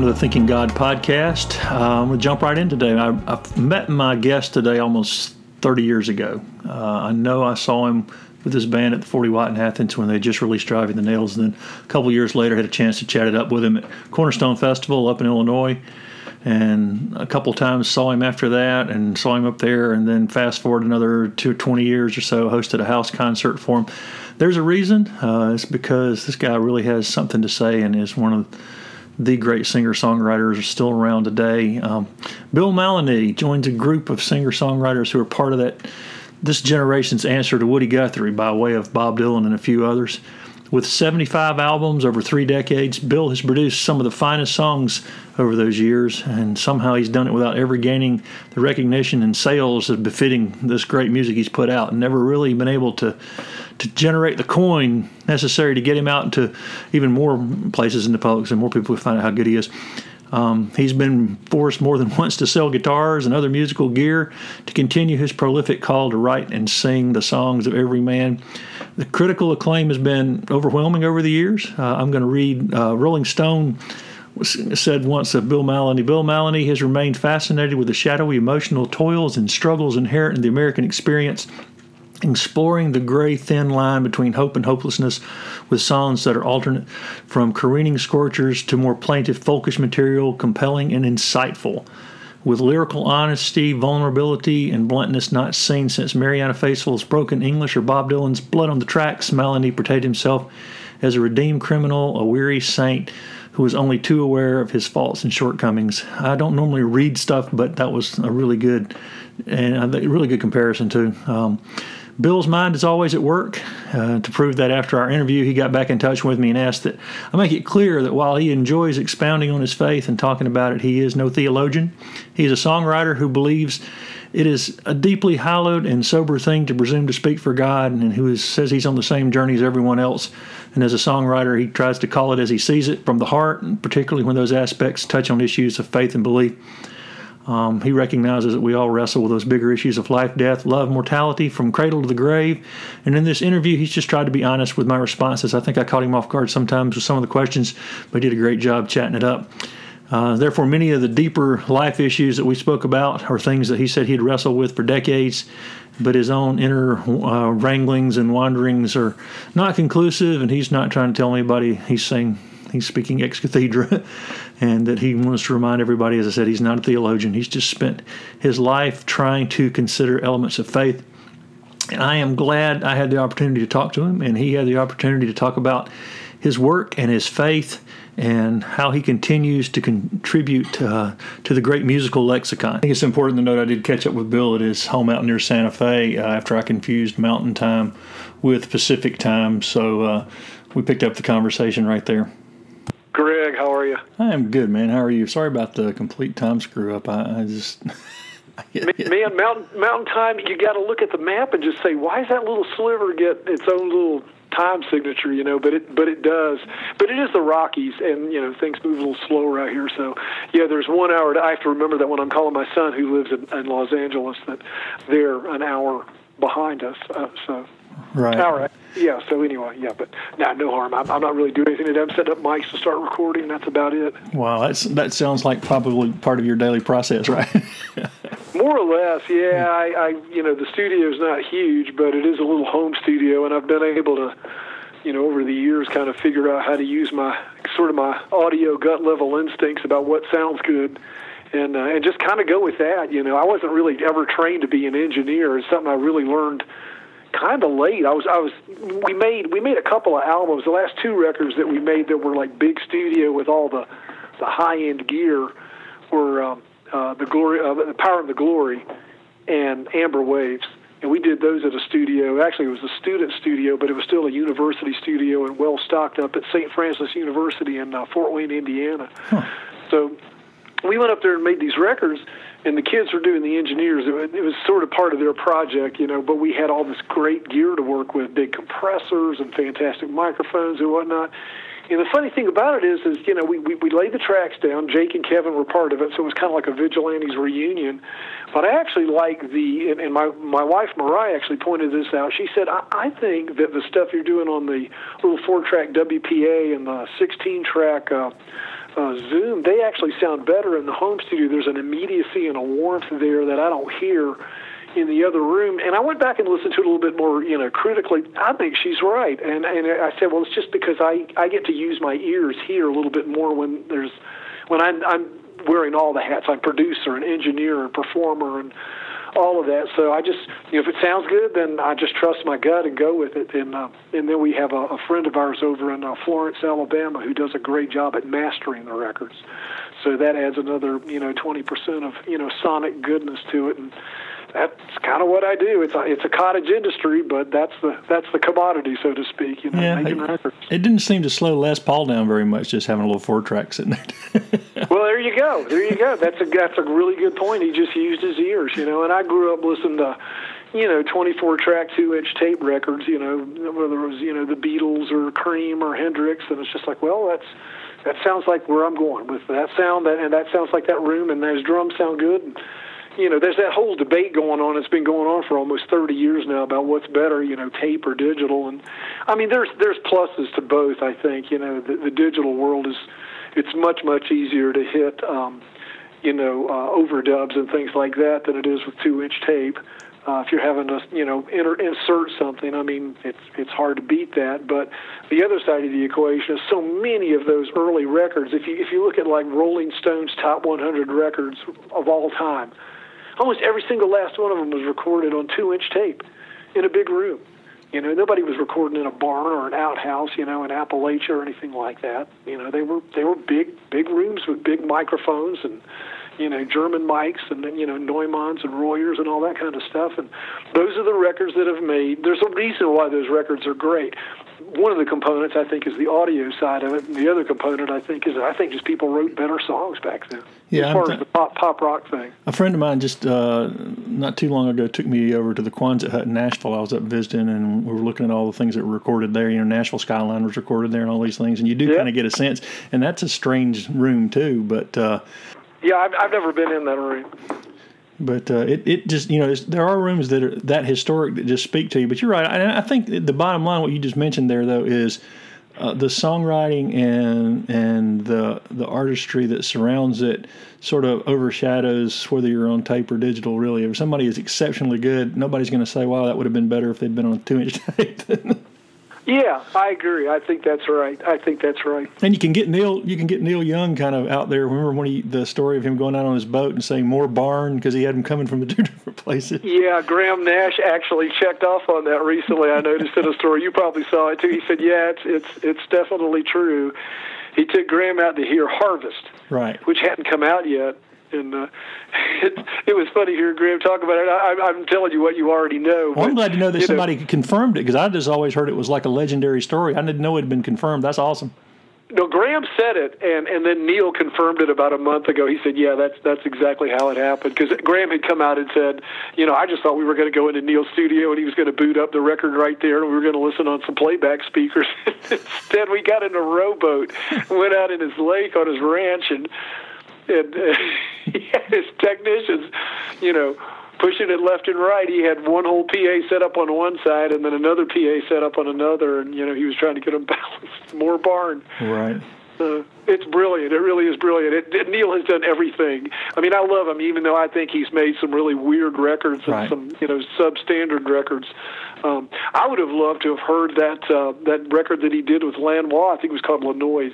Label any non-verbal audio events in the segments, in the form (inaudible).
welcome to the Thinking God podcast. Uh, I'm going to jump right in today. I, I've met my guest today almost 30 years ago. Uh, I know I saw him with his band at the 40 Watt in Athens when they just released Driving the Nails. And then a couple years later, had a chance to chat it up with him at Cornerstone Festival up in Illinois. And a couple times saw him after that and saw him up there. And then fast forward another two, 20 years or so, hosted a house concert for him. There's a reason. Uh, it's because this guy really has something to say and is one of the great singer songwriters are still around today. Um, Bill Mallonee joins a group of singer songwriters who are part of that this generation's answer to Woody Guthrie by way of Bob Dylan and a few others. With 75 albums over three decades, Bill has produced some of the finest songs over those years, and somehow he's done it without ever gaining the recognition and sales as befitting this great music he's put out, and never really been able to to generate the coin necessary to get him out into even more places in the public so more people who find out how good he is. Um, he's been forced more than (laughs) once to sell guitars and other musical gear to continue his prolific call to write and sing the songs of every man. The critical acclaim has been overwhelming over the years. Uh, I'm going to read uh, Rolling Stone said once of Bill Mallonee Bill Mallonee has remained fascinated with the shadowy emotional toils and struggles inherent in the American experience exploring the gray thin line between hope and hopelessness with songs that are alternate from careening scorchers to more plaintive folkish material compelling and insightful. With lyrical honesty vulnerability and bluntness not seen since marianna faithfull's broken english or bob dylan's blood on the tracks Mallonee portrayed himself as a redeemed criminal a weary saint who was only too aware of his faults and shortcomings. I don't normally read stuff but that was a really good and a really good comparison too. Um, Bill's mind is always at work. Uh, to prove that, after our interview, he got back in touch with me and asked that I make it clear that while he enjoys expounding on his faith and talking about it, he is no theologian. He is a songwriter who believes it is a deeply hallowed and sober thing to presume to speak for God, and who is, says he's on the same journey as everyone else. And as a songwriter, he tries to call it as he sees it from the heart, and particularly when those aspects touch on issues of faith and belief. Um, he recognizes that we all wrestle with those bigger issues of life, death, love, mortality from cradle to the grave. And in this interview, he's just tried to be honest with my responses. I think I caught him off guard sometimes with some of the questions, but he did a great job chatting it up. Uh, therefore, many of the deeper life issues that we spoke about are things that he said he'd wrestled with for decades, but his own inner uh, wranglings and wanderings are not conclusive, and he's not trying to tell anybody. He's saying he's speaking ex cathedra, (laughs) and that he wants to remind everybody, as I said, he's not a theologian. He's just spent his life trying to consider elements of faith. And I am glad I had the opportunity to talk to him, and he had the opportunity to talk about his work and his faith and how he continues to contribute uh, to the great musical lexicon. I think it's important to note I did catch up with Bill at his home out near Santa Fe uh, after I confused Mountain Time with Pacific Time, so uh, we picked up the conversation right there. Greg, how are you? I am good, man. How are you? Sorry about the complete time screw up. I, I just. (laughs) man, mountain mountain time. You got to look at the map and just say, why does that little sliver get its own little time signature? You know, but it but it does. But it is the Rockies, and you know things move a little slower out here. So yeah, there's one hour. To, I have to remember that when I'm calling my son who lives in, in Los Angeles, that they're an hour behind us. Uh, so Right. All right. Yeah. So anyway, yeah, but nah, no harm. I'm, I'm not really doing anything to them. Set up mics to start recording. That's about it. Wow, that's that sounds like probably part of your daily process, right? (laughs) More or less, yeah. I, I, you know, the studio is not huge, but it is a little home studio, and I've been able to, you know, over the years, kind of figure out how to use my sort of my audio gut level instincts about what sounds good and uh, and just kind of go with that. You know, I wasn't really ever trained to be an engineer. It's something I really learned kind of late. I was I was we made we made a couple of albums. The last two records that we made that were like big studio with all the the high end gear were um, uh, the glory uh, the power of the glory and Amber Waves. And we did those at a studio. Actually, it was a student studio, but it was still a university studio and well stocked up at St. Francis University in uh, Fort Wayne, Indiana. Huh. So we went up there and made these records and the kids were doing the engineers. It, it was sort of part of their project, you know. But we had all this great gear to work with, big compressors and fantastic microphones and whatnot. know, the funny thing about it is, is you know, we, we we laid the tracks down. Jake and Kevin were part of it, so it was kind of like a Vigilantes reunion. But I actually like the, and, and my my wife Mariah actually pointed this out. She said, I, I think that the stuff you're doing on the little four-track WPA and the 16-track. Uh, uh, Zoom, they actually sound better in the home studio. There's an immediacy and a warmth there that I don't hear in the other room. And I went back and listened to it a little bit more, you know, critically. I think she's right. And and I said, well, it's just because I I get to use my ears here a little bit more when there's when I'm I'm wearing all the hats. I'm producer and engineer and performer and all of that. So I just, you know, if it sounds good, then I just trust my gut and go with it. And uh, and then we have a, a friend of ours over in uh, Florence, Alabama, who does a great job at mastering the records. So that adds another, you know, 20% of you know sonic goodness to it. And that's kind of what I do. It's a it's a cottage industry, but that's the that's the commodity, so to speak. You know, Yeah, making it- records. It didn't seem to slow Les Paul down very much, just having a little four track sitting there. (laughs) Well, there you go. There you go. That's a that's a really good point. He just used his ears, you know. And I grew up listening to, you know, 24 track, two inch tape records. You know, whether it was you know the Beatles or Cream or Hendrix, and it's just like, well, that's that sounds like where I'm going with that sound, that and that sounds like that room, and those drums sound good. And, you know, there's that whole debate going on. It's been going on for almost 30 years now about what's better, you know, tape or digital. And I mean, there's there's pluses to both. I think you know the, the digital world is it's much much easier to hit, um, you know, uh, overdubs and things like that than it is with two inch tape. Uh, if you're having to, you know, enter, insert something, I mean, it's it's hard to beat that. But the other side of the equation is so many of those early records. If you if you look at like Rolling Stone's top 100 records of all time, almost every single last one of them was recorded on two inch tape in a big room. You know, nobody was recording in a barn or an outhouse, you know, in Appalachia or anything like that. You know, they were they were big big rooms with big microphones and you know German mics and you know Neumanns and Royers and all that kind of stuff. And those are the records that have made. There's a reason why those records are great. One of the components I think is the audio side of it, and the other component I think is I think just people wrote better songs back then. Yeah, as far th- as the pop pop rock thing. A friend of mine just uh, not too long ago took me over to the Quonset Hut in Nashville. I was up visiting, and we were looking at all the things that were recorded there. You know, Nashville Skyline was recorded there, and all these things. And you do Yeah. kind of get a sense. And that's a strange room too, but uh, Yeah, I've, I've never been in that room. But uh, it it just you know there are rooms that are that historic that just speak to you. But you're right. I, I think the bottom line, what you just mentioned there, though, is. Uh, the songwriting and and the the artistry that surrounds it sort of overshadows whether you're on tape or digital. Really, if somebody is exceptionally good, nobody's going to say, "Wow, that would have been better if they'd been on two inch (laughs) tape." Yeah, I agree. I think that's right. I think that's right. and you can get Neil, you can get Neil Young kind of out there. Remember when he the story of him going out on his boat and saying more barn because he had him coming from the (laughs) two different places. Yeah, Graham Nash actually checked off on that recently. I noticed in a story. You probably saw it too. He said, "Yeah, it's it's it's definitely true." He took Graham out to hear Harvest, Right. which hadn't come out yet, and uh, (laughs) it, it was funny hearing Graham talk about it. I, I'm telling you what you already know. Well, I'm glad to know that somebody confirmed it because I just always heard it was like a legendary story. I didn't know it had been confirmed. That's awesome. No, Graham said it, and and then Neil confirmed it about a month ago. He said, "Yeah, that's that's exactly how it happened." Because Graham had come out and said, "You know, I just thought we were going to go into Neil's studio and he was going to boot up the record right there, and we were going to listen on some playback speakers." (laughs) Instead, we got in a rowboat, (laughs) went out in his lake on his ranch, and and uh, he had his technicians, you know. Pushing it left and right, he had one whole PA set up on one side, and then another PA set up on another, and you know he was trying to get them (laughs) balanced. More barn. Right. Uh, it's brilliant. It really is brilliant. It, it, Neil has done everything. I mean, I love him, even though I think he's made some really weird records and Right. some, you know, substandard records. Um, I would have loved to have heard that uh, that record that he did with Lanois. I think it was called Le Noise.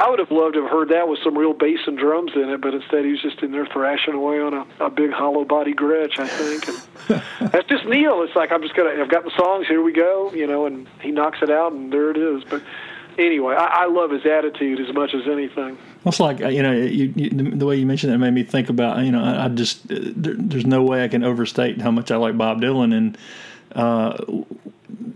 I would have loved to have heard that with some real bass and drums in it, but instead he was just in there thrashing away on a, a big hollow body Gretsch, I think. And (laughs) that's just Neil. It's like I'm just gonna. I've got the songs. Here we go. You know, and he knocks it out, and there it is. But anyway, I, I love his attitude as much as anything. It's like uh, you know, you, you, the way you mentioned it made me think about you know, I, I just uh, there, there's no way I can overstate how much I like Bob Dylan, and uh,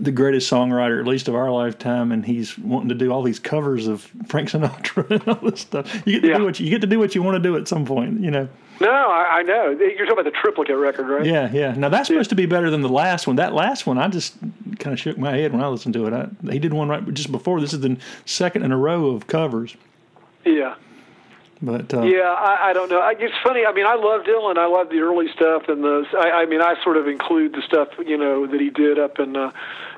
the greatest songwriter, at least of our lifetime, and he's wanting to do all these covers of Frank Sinatra (laughs) and all this stuff. You get to Yeah. do what you, you get to do what you want to do at some point, you know. No, I, I know. You're talking about the triplicate record, right? Yeah, yeah. Now that's supposed to be better than the last one. That last one, I just kind of shook my head when I listened to it. I, he did one right just before. This is the second in a row of covers. Yeah. But uh, Yeah, I, I don't know. I, it's funny. I mean, I love Dylan. I love the early stuff, and the. I, I mean, I sort of include the stuff you know that he did up in uh,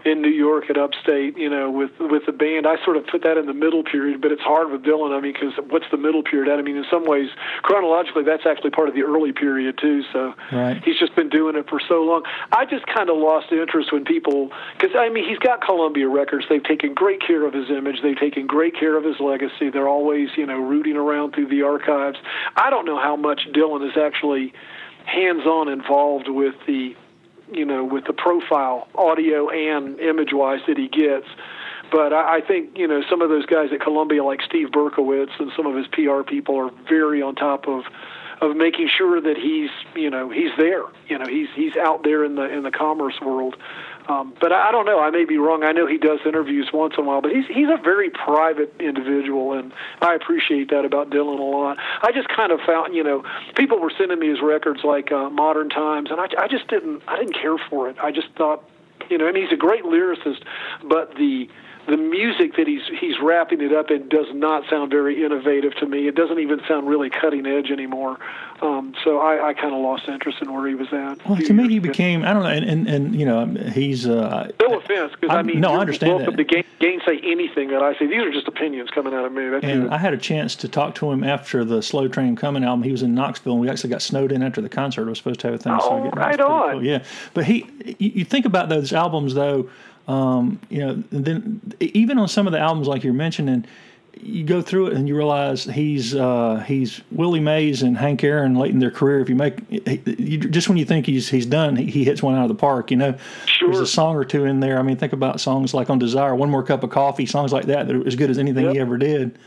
in New York at Upstate. You know, with with the band. I sort of put that in the middle period, but it's hard with Dylan. I mean, because what's the middle period? I mean, in some ways, chronologically, that's actually part of the early period too. So Right. he's just been doing it for so long. I just kind of lost interest when people, because I mean, he's got Columbia Records. They've taken great care of his image. They've taken great care of his legacy. They're always, you know, rooting around through the archives. I don't know how much Dylan is actually hands-on involved with the, you know, with the profile, audio and image-wise that he gets. But I, I think you know some of those guys at Columbia, like Steve Berkowitz and some of his PR people, are very on top of of making sure that he's you know he's there. You know he's he's out there in the in the commerce world. Um, but I, don't know. I may be wrong. I know he does interviews once in a while, but he's he's a very private individual, and I appreciate that about Dylan a lot. I just kind of found, you know, people were sending me his records like uh, Modern Times, and I I just didn't I didn't care for it. I just thought, you know, I mean he's a great lyricist, but the the music that he's he's wrapping it up in does not sound very innovative to me. It doesn't even sound really cutting edge anymore. Um, so I, I kind of lost interest in where he was at. well, to me, he ago. became I don't know, and and, and you know, he's uh, No offense, because I mean, no, I understand welcome that. to gain, gainsay anything that I say. These are just opinions coming out of me. That's And it. I had a chance to talk to him after the Slow Train Coming album. He was in Knoxville, and we actually got snowed in after the concert. I was supposed to have a thing. Oh, get right on. cool. Yeah, but he, you, you think about those albums though. Um, you know, then even on some of the albums like you're mentioning, you go through it and you realize he's uh, he's Willie Mays and Hank Aaron late in their career. If you make he, you, just when you think he's he's done, he, he hits one out of the park. You know, Sure. there's a song or two in there. I mean, think about songs like on Desire, One More Cup of Coffee, songs like that that are as good as anything he ever did.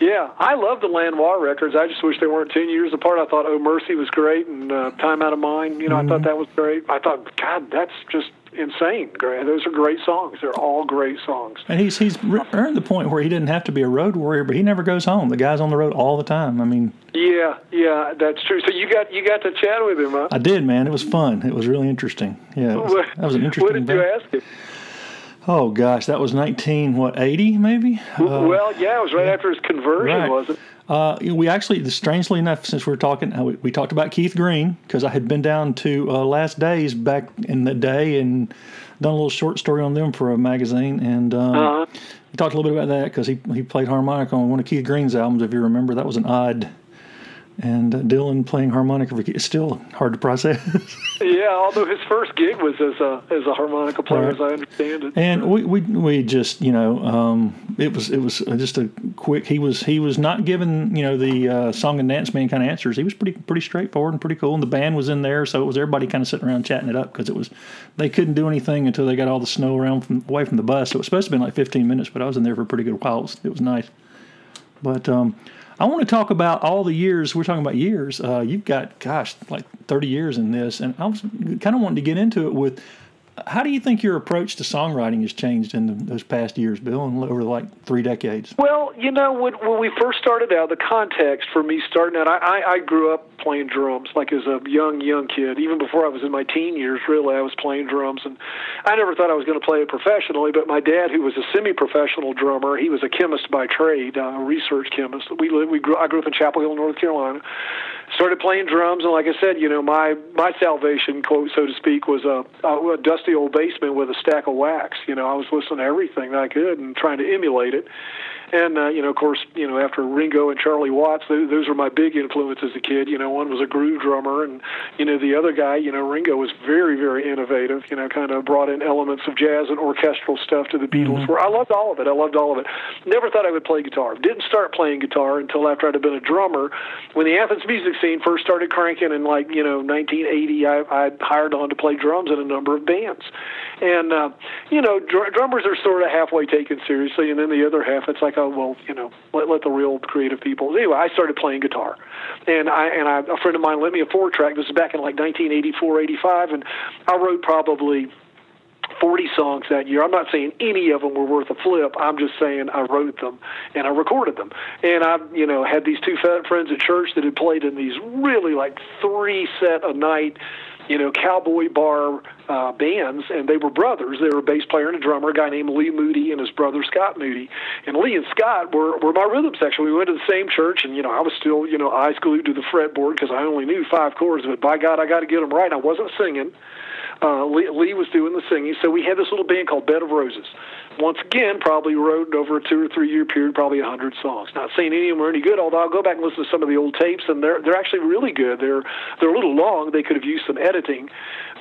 Yeah, I love the Lanois records. I just wish they weren't ten years apart. I thought "Oh Mercy" was great, and uh, "Time Out of Mind." You know, I Mm-hmm. thought that was great. I thought, God, that's just insane. Great. Those are great songs. They're all great songs. And he's he's earned the point where he didn't have to be a road warrior, but he never goes home. The guy's on the road all the time. I mean, Yeah, yeah, that's true. So you got you got to chat with him, huh? I did, man. It was fun. It was really interesting. Yeah, was, What- that was an (laughs) interesting. What did you ask him? Oh gosh, that was nineteen what eighty maybe. Uh, well, yeah, it was right after his conversion, right. wasn't it? Uh, you know, we actually, strangely enough, since we are talking, uh, we, we talked about Keith Green because I had been down to uh, Last Days back in the day and done a little short story on them for a magazine, and um, Uh-huh. we talked a little bit about that because he he played harmonica on one of Keith Green's albums, if you remember. That was an odd. And uh, Dylan playing harmonica for Keith, still hard to process. (laughs) Yeah, although his first gig was as a as a harmonica player, Right. as I understand it. And we, we we just you know um, it was it was just a quick. He was he was not given you know the uh, song and dance man kind of answers. He was pretty pretty straightforward and pretty cool. And the band was in there, so it was everybody kind of sitting around chatting it up because it was they couldn't do anything until they got all the snow around from away from the bus. So it was supposed to be like 15 minutes, but I was in there for a pretty good while. It was, it was nice. But um, I want to talk about all the years. We're talking about years. Uh, you've got, gosh, like 30 years in this. And I was kind of wanting to get into it with how do you think your approach to songwriting has changed in the, those past years, Bill, and over like three decades? Well, you know, when, when we first started out, the context for me starting out, I, I, I grew up playing drums, like as a young, young kid. Even before I was in my teen years, really, I was playing drums. And I never thought I was going to play it professionally, but my dad, who was a semi-professional drummer, he was a chemist by trade, uh, a research chemist. We lived, we grew, I grew up in Chapel Hill, North Carolina. Started playing drums, and like I said, you know, my my salvation, quote so to speak, was a, a, a dusty old basement with a stack of wax. You know, I was listening to everything that I could and trying to emulate it. And uh, you know, of course, you know, after Ringo and Charlie Watts, those, those were my big influences as a kid. You know, one was a groove drummer, and you know, the other guy, you know, Ringo was very, very innovative. You know, kind of brought in elements of jazz and orchestral stuff to the Beatles. Where I loved all of it. I loved all of it. Never thought I would play guitar. Didn't start playing guitar until after I'd have been a drummer. When the Athens music scene first started cranking in like you know 1980, I, I hired on to play drums in a number of bands. And uh, you know, dr- drummers are sort of halfway taken seriously, and then the other half, it's like, oh well, you know, let let the real creative people. Anyway, I started playing guitar, and I and I, a friend of mine lent me a four track. This is back in like 1984, 85, and I wrote probably 40 songs that year. I'm not saying any of them were worth a flip. I'm just saying I wrote them and I recorded them. And I, you know, had these two friends at church that had played in these really like three set a night you know, cowboy bar uh, bands, and they were brothers. They were a bass player and a drummer, a guy named Lee Moody and his brother Scott Moody. And Lee and Scott were, were my rhythm section. We went to the same church, and, you know, I was still, you know, eyes glued to the fretboard because I only knew five chords, but by God, I got to get them right. I wasn't singing. Uh, Lee, Lee was doing the singing, so we had this little band called Bed of Roses once again, probably wrote over a two or three year period, probably a hundred songs. Not saying any of them are any good, although I'll go back and listen to some of the old tapes, and they're they're actually really good. They're they're a little long. They could have used some editing,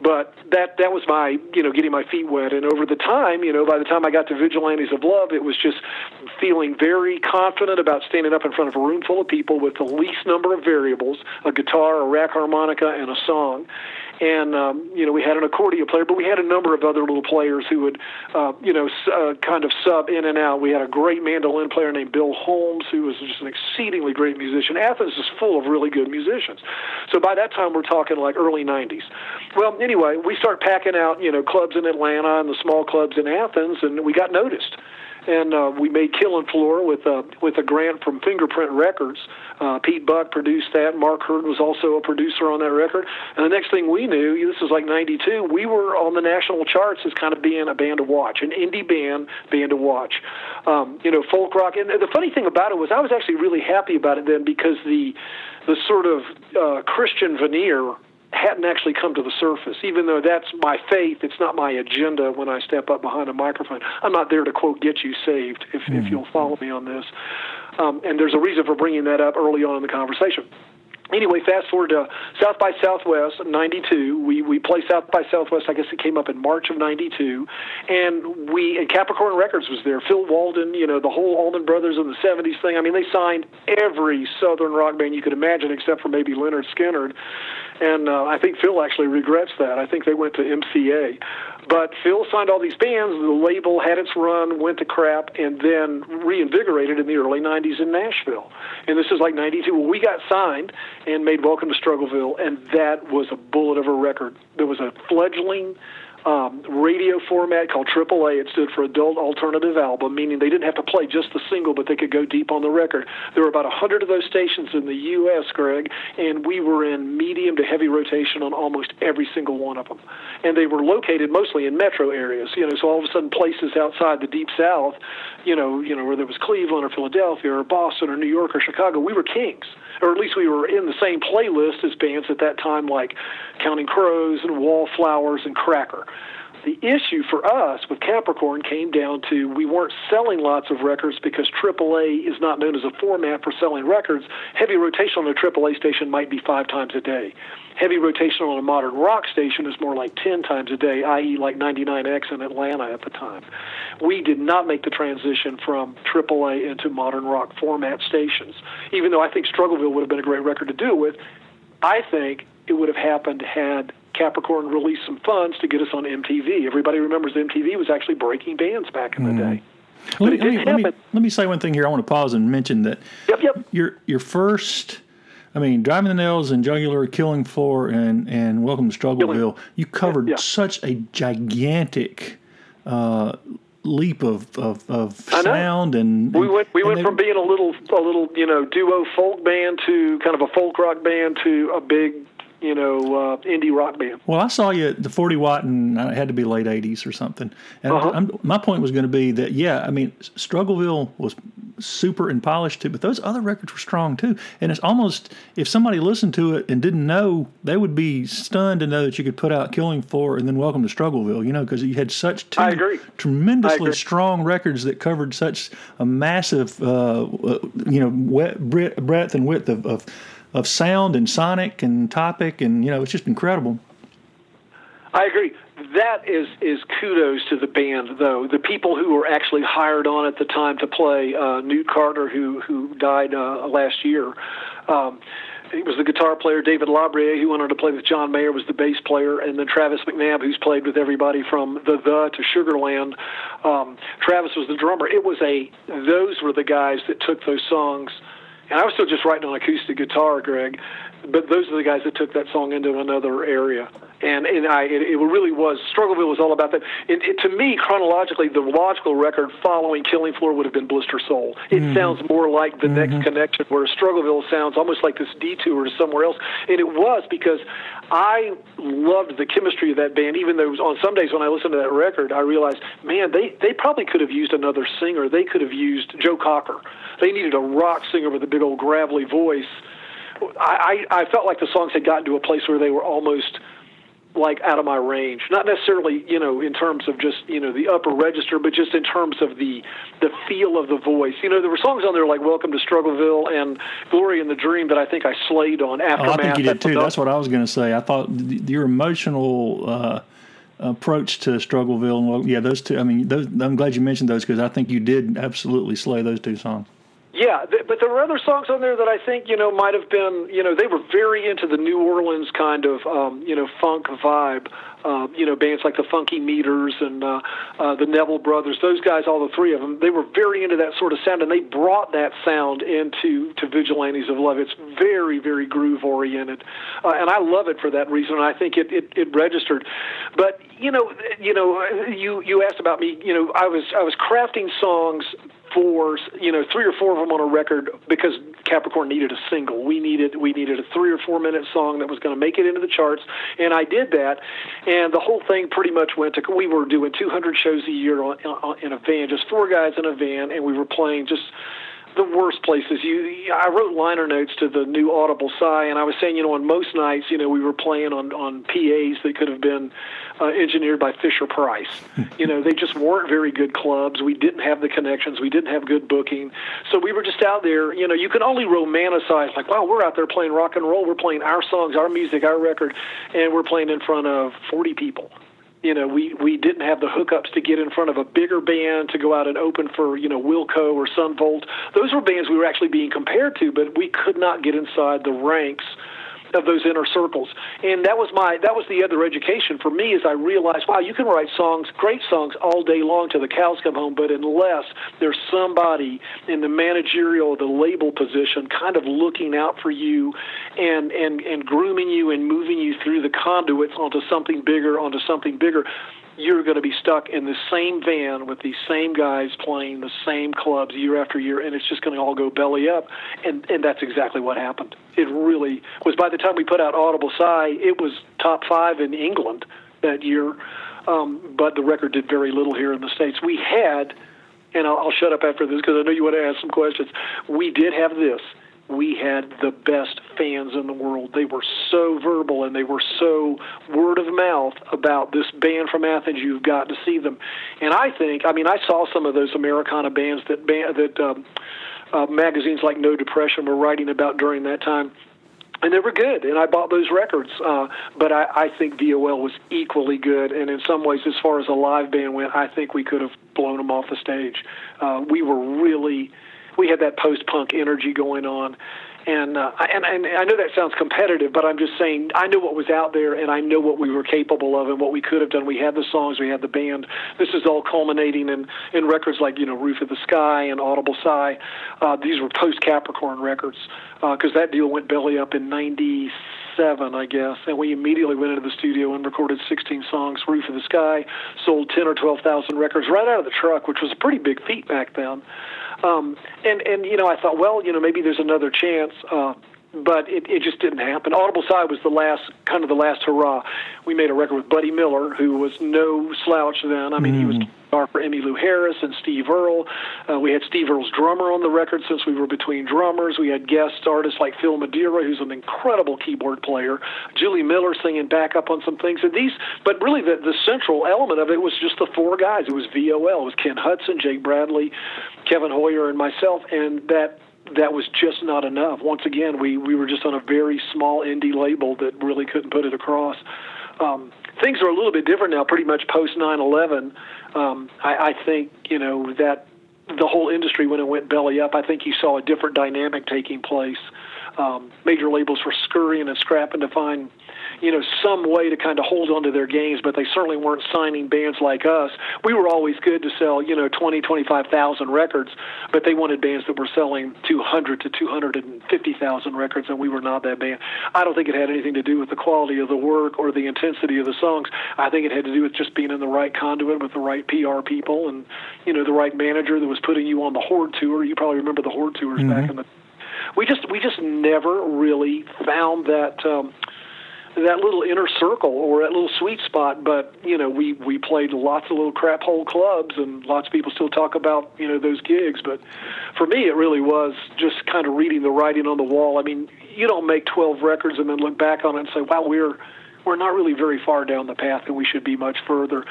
but that that was my you know getting my feet wet. And over the time, you know, by the time I got to Vigilantes of Love, it was just feeling very confident about standing up in front of a room full of people with the least number of variables: a guitar, a rack harmonica, and a song and um, you know we had an accordion player, but we had a number of other little players who would, uh, you know, uh, kind of sub in and out. We had a great mandolin player named Bill Holmes, who was just an exceedingly great musician. Athens is full of really good musicians. So by that time, we're talking like early '90s. Well, anyway, we start packing out, you know, clubs in Atlanta and the small clubs in Athens, and we got noticed and uh, we made Killing Floor with a uh, with a grant from Fingerprint Records. Uh, Pete Buck produced that. Mark Hurd was also a producer on that record. And the next thing we knew, this was like '92, we were on the national charts as kind of being a band to watch, an indie band, band to watch. Um, you know, folk rock. And the funny thing about it was, I was actually really happy about it then because the the sort of uh, Christian veneer hadn't actually come to the surface. Even though that's my faith, it's not my agenda when I step up behind a microphone. I'm not there to quote "get you saved." If mm-hmm. if hmm. you'll follow me on this, um, and there's a reason for bringing that up early on in the conversation anyway, fast forward to South by Southwest '92. We we played South by Southwest. I guess it came up in March of '92, and we and Capricorn Records was there. Phil Walden, you know, the whole Allman Brothers in the '70s thing. I mean, they signed every Southern rock band you could imagine, except for maybe Lynyrd Skynyrd. And uh, I think Phil actually regrets that. I think they went to MCA. But Phil signed all these bands. The label had its run, went to crap, and then reinvigorated in the early 90s in Nashville. And this is like 92. Well, we got signed and made Welcome to Struggleville, and that was a bullet of a record. There was a fledgling um, radio format called AAA. It stood for Adult Alternative Album, meaning they didn't have to play just the single, but they could go deep on the record. There were about a hundred of those stations in the U.S., Greg, and we were in medium to heavy rotation on almost every single one of them. And they were located mostly in metro areas. You know, so all of a sudden, places outside the deep South, you know, you know, where there was Cleveland or Philadelphia or Boston or New York or Chicago, we were kings or at least we were in the same playlist as bands at that time like Counting Crows and Wallflowers and Cracker. The issue for us with Capricorn came down to we weren't selling lots of records because AAA is not known as a format for selling records. Heavy rotation on a AAA station might be five times a day. Heavy rotation on a modern rock station is more like 10 times a day, i.e., like 99X in Atlanta at the time. We did not make the transition from AAA into modern rock format stations. Even though I think Struggleville would have been a great record to do with, I think it would have happened had Capricorn released some funds to get us on MTV. Everybody remembers MTV was actually breaking bands back in mm. the day. Let me, let, me, let, me, let me say one thing here. I want to pause and mention that yep, yep. your your first I mean, driving the nails and jugular, killing floor, and and welcome to Struggleville. You covered yeah. such a gigantic uh, leap of of, of sound and, and, we went we went from being a little a little you know duo folk band to kind of a folk rock band to a big you know, uh, indie rock band. Well, I saw you at the 40 watt, and it had to be late 80s or something. And uh-huh. my point was going to be that, yeah, I mean, Struggleville was super and polished too, but those other records were strong too. And it's almost, if somebody listened to it and didn't know, they would be stunned to know that you could put out Killing Floor and then Welcome to Struggleville, you know, because you had such two tremendously strong records that covered such a massive, uh, uh you know, breadth and width of, of of sound and sonic and topic, and you know, it's just incredible. I agree. That is is kudos to the band, though. The people who were actually hired on at the time to play uh, Newt Carter, who who died uh, last year. Um, he was the guitar player. David LaBruyere, who went on to play with John Mayer, was the bass player, and then Travis McNabb, who's played with everybody from the The to Sugarland. Um, Travis was the drummer. It was a those were the guys that took those songs and I was still just writing on acoustic guitar, Greg. But those are the guys that took that song into another area and and I it, it really was Struggleville was all about that. It, it, to me, chronologically, the logical record following Killing Floor would have been Blister Soul. It mm-hmm. sounds more like the mm-hmm. next connection, where Struggleville sounds almost like this detour to somewhere else, and it was because I loved the chemistry of that band. Even though on some days when I listened to that record, I realized, man, they they probably could have used another singer. They could have used Joe Cocker. They needed a rock singer with a big old gravelly voice. I, I, felt like the songs had gotten to a place where they were almost like out of my range. Not necessarily, you know, in terms of just you know the upper register, but just in terms of the the feel of the voice. You know, there were songs on there like "Welcome to Struggleville" and "Glory in the Dream" that I think I slayed on. Aftermath. Oh, I think you did too. That's what I was going to say. I thought your emotional. Uh, approach to Struggleville and yeah, those two. I mean, those, I'm glad you mentioned those because I think you did absolutely slay those two songs. Yeah, th- but there were other songs on there that I think you know might have been you know they were very into the New Orleans kind of um, you know funk vibe. Uh, you know bands like the Funky Meters and uh, uh, the Neville Brothers. Those guys, all the three of them, they were very into that sort of sound, and they brought that sound into to Vigilantes of Love. It's very very groove oriented, uh, and I love it for that reason. And I think it, it it registered. But you know you know you you asked about me. You know I was I was crafting songs four, you know, three or four of them on a record because Capricorn needed a single. We needed we needed a three or four minute song that was going to make it into the charts, and I did that. And the whole thing pretty much went to. We were doing 200 shows a year on, on, in a van, just four guys in a van, and we were playing just the worst places. You, I wrote liner notes to the new Audible Sigh, and I was saying, you know, on most nights, you know, we were playing on on PAs that could have been uh, engineered by Fisher Price. you know, they just weren't very good clubs. We didn't have the connections. We didn't have good booking. So we were just out there. You know, you can only romanticize like, wow, we're out there playing rock and roll. We're playing our songs, our music, our record, and we're playing in front of 40 people you know, we we didn't have the hookups to get in front of a bigger band to go out and open for you know Wilco or Son Volt. Those were bands we were actually being compared to, but we could not get inside the ranks of those inner circles. And that was my that was the other education for me as I realized, wow, you can write songs, great songs all day long till the cows come home, but unless there's somebody in the managerial or the label position kind of looking out for you and and and grooming you and moving you through the conduits onto something bigger, onto something bigger, you're going to be stuck in the same van with these same guys playing the same clubs year after year, and it's just going to all go belly up. And and that's exactly what happened. It really was. By the time we put out Audible Sigh, it was top five in England that year, um, but the record did very little here in the states. We had, and I'll, I'll shut up after this because I know you want to ask some questions. We did have this we had the best fans in the world. They were so verbal and they were so word of mouth about this band from Athens. You've got to see them. And I think, I mean, I saw some of those Americana bands that that um, uh, magazines like No Depression were writing about during that time and they were good, and I bought those records. Uh, but I, I think VOL was equally good, and in some ways, as far as a live band went, I think we could have blown them off the stage. Uh, we were really we had that post punk energy going on. And, uh, and and I know that sounds competitive, but I'm just saying I know what was out there, and I know what we were capable of, and what we could have done. We had the songs, we had the band. This is all culminating in in records like you know Roof of the Sky and Audible Sigh. Uh, these were post Capricorn records because uh, that deal went belly up in '97, I guess, and we immediately went into the studio and recorded 16 songs. Roof of the Sky sold 10 or 12,000 records right out of the truck, which was a pretty big feat back then. Um, and and you know, I thought, well, you know, maybe there's another chance. Uh, but it, it just didn't happen. Audible Sigh was the last, kind of the last hurrah. We made a record with Buddy Miller, who was no slouch then. I mean, mm. he was mm. guitar for Emmylou Harris and Steve Earle. Uh, we had Steve Earle's drummer on the record since we were between drummers. We had guest artists like Phil Madeira, who's an incredible keyboard player. Julie Miller singing backup on some things. And these, but really the, the central element of it was just the four guys. It was VOL. It was Ken Hutson, Jake Bradley, Kevin Heuer, and myself. And that that was just not enough. Once again, we we were just on a very small indie label that really couldn't put it across. Um, things are a little bit different now. Pretty much post 9/11, um, I, I think you know that the whole industry when it went belly up. I think you saw a different dynamic taking place. Um, major labels were scurrying and scrapping to find you know, some way to kind of hold on to their gains, but they certainly weren't signing bands like us. We were always good to sell, you know, 20, 25,000 records, but they wanted bands that were selling 200 to 250,000 records, and we were not that band. I don't think it had anything to do with the quality of the work or the intensity of the songs. I think it had to do with just being in the right conduit with the right PR people and, you know, the right manager that was putting you on the Horde tour. You probably remember the Horde tours mm-hmm. back in the we just we just never really found that um, that little inner circle or that little sweet spot. But you know, we we played lots of little crap hole clubs, and lots of people still talk about you know those gigs. But for me, it really was just kind of reading the writing on the wall. I mean, you don't make 12 records and then look back on it and say, "Wow, we're we're not really very far down the path, and we should be much further."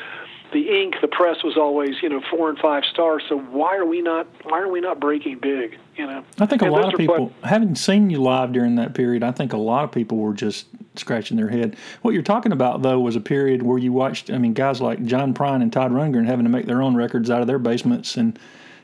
the ink, the press was always, you know, four and five stars. So why are we not? Why are we not breaking big? You know, I think and a lot of people, having seen you live during that period, I think a lot of people were just scratching their head. What you're talking about, though, was a period where you watched. I mean, guys like John Prine and Todd Rundgren having to make their own records out of their basements, and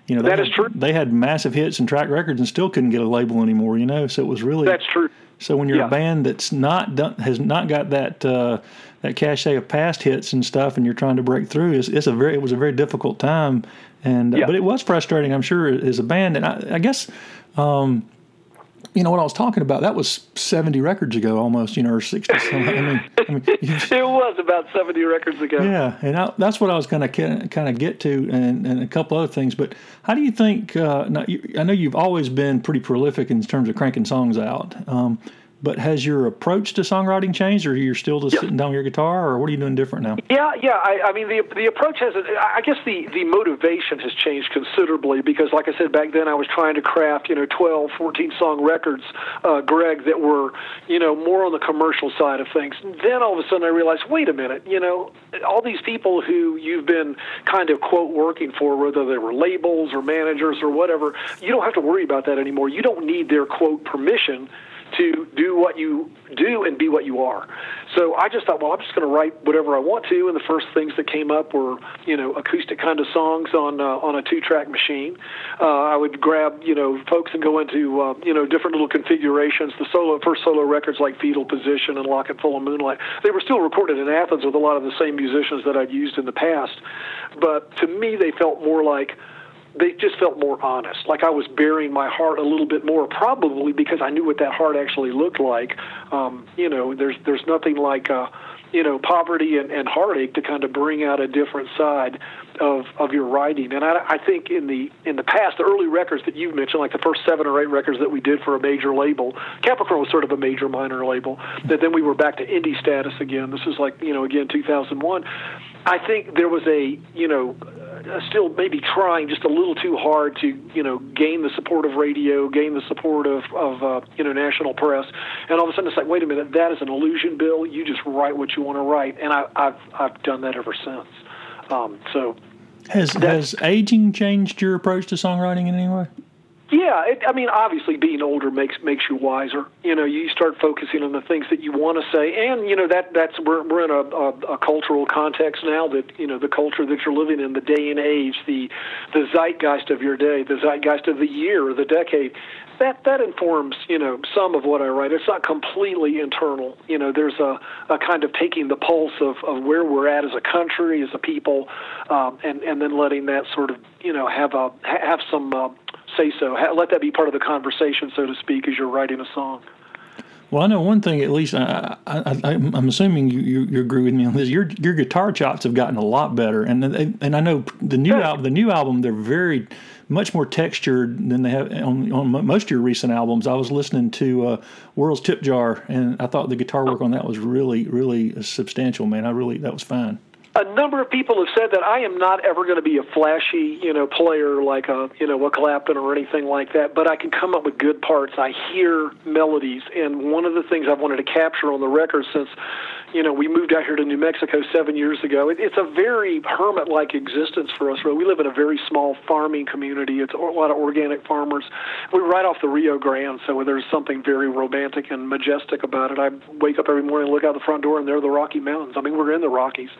you know, that is had, true. They had massive hits and track records, and still couldn't get a label anymore. You know, so it was really that's true. So when you're yeah. a band that's not done, has not got that uh, that cachet of past hits and stuff, and you're trying to break through, it's, it's a very it was a very difficult time, and uh, yeah. but it was frustrating, I'm sure, as a band, and I, I guess. Um, you know what I was talking about? That was seventy records ago, almost. You know, or sixty. I mean, I mean (laughs) it was about seventy records ago. Yeah, and I, that's what I was going to kind of get to, and, and a couple other things. But how do you think? Uh, now, you, I know you've always been pretty prolific in terms of cranking songs out. Um, but has your approach to songwriting changed, or you're still just yeah. sitting down with your guitar, or what are you doing different now? Yeah, yeah. I, I mean, the the approach has. I guess the the motivation has changed considerably because, like I said back then, I was trying to craft you know 12, 14 song records, uh, Greg, that were you know more on the commercial side of things. Then all of a sudden, I realized, wait a minute, you know, all these people who you've been kind of quote working for, whether they were labels or managers or whatever, you don't have to worry about that anymore. You don't need their quote permission to do what you do and be what you are. So I just thought, well, I'm just going to write whatever I want to. And the first things that came up were, you know, acoustic kind of songs on uh, on a two-track machine. Uh, I would grab, you know, folks and go into, uh, you know, different little configurations. The solo first solo records like Fetal Position and Locket Full of Moonlight, they were still recorded in Athens with a lot of the same musicians that I'd used in the past. But to me, they felt more like they just felt more honest. Like I was bearing my heart a little bit more, probably because I knew what that heart actually looked like. Um, you know, there's there's nothing like uh, you know poverty and, and heartache to kind of bring out a different side of of your writing. And I, I think in the in the past, the early records that you've mentioned, like the first seven or eight records that we did for a major label, Capricorn was sort of a major minor label. That then we were back to indie status again. This is like you know again 2001. I think there was a you know uh, still maybe trying just a little too hard to you know gain the support of radio, gain the support of of uh, you know national press, and all of a sudden it's like, wait a minute, that is an illusion, Bill. You just write what you want to write, and I, I've I've done that ever since. Um, so has has aging changed your approach to songwriting in any way? Yeah, it, I mean, obviously, being older makes makes you wiser. You know, you start focusing on the things that you want to say, and you know that that's we're we're in a, a, a cultural context now that you know the culture that you're living in, the day and age, the the zeitgeist of your day, the zeitgeist of the year or the decade. That that informs you know some of what I write. It's not completely internal. You know, there's a, a kind of taking the pulse of, of where we're at as a country, as a people, um, and and then letting that sort of you know have a have some. Uh, say so. Let that be part of the conversation, so to speak, as you're writing a song. Well, I know one thing at least. I, am assuming you, you, you, agree with me on this. Your your guitar chops have gotten a lot better, and and I know the new album. The new album, they're very much more textured than they have on, on most of your recent albums. I was listening to uh, World's Tip Jar, and I thought the guitar work on that was really really substantial. Man, I really that was fine a number of people have said that I am not ever going to be a flashy, you know, player like a, you know, a Clapton or anything like that, but I can come up with good parts. I hear melodies, and one of the things I've wanted to capture on the record since, you know, we moved out here to New Mexico seven years ago. It, it's a very hermit-like existence for us. We live in a very small farming community. It's a lot of organic farmers. We're right off the Rio Grande, so there's something very romantic and majestic about it. I wake up every morning, look out the front door, and there are the Rocky Mountains. I mean, we're in the Rockies.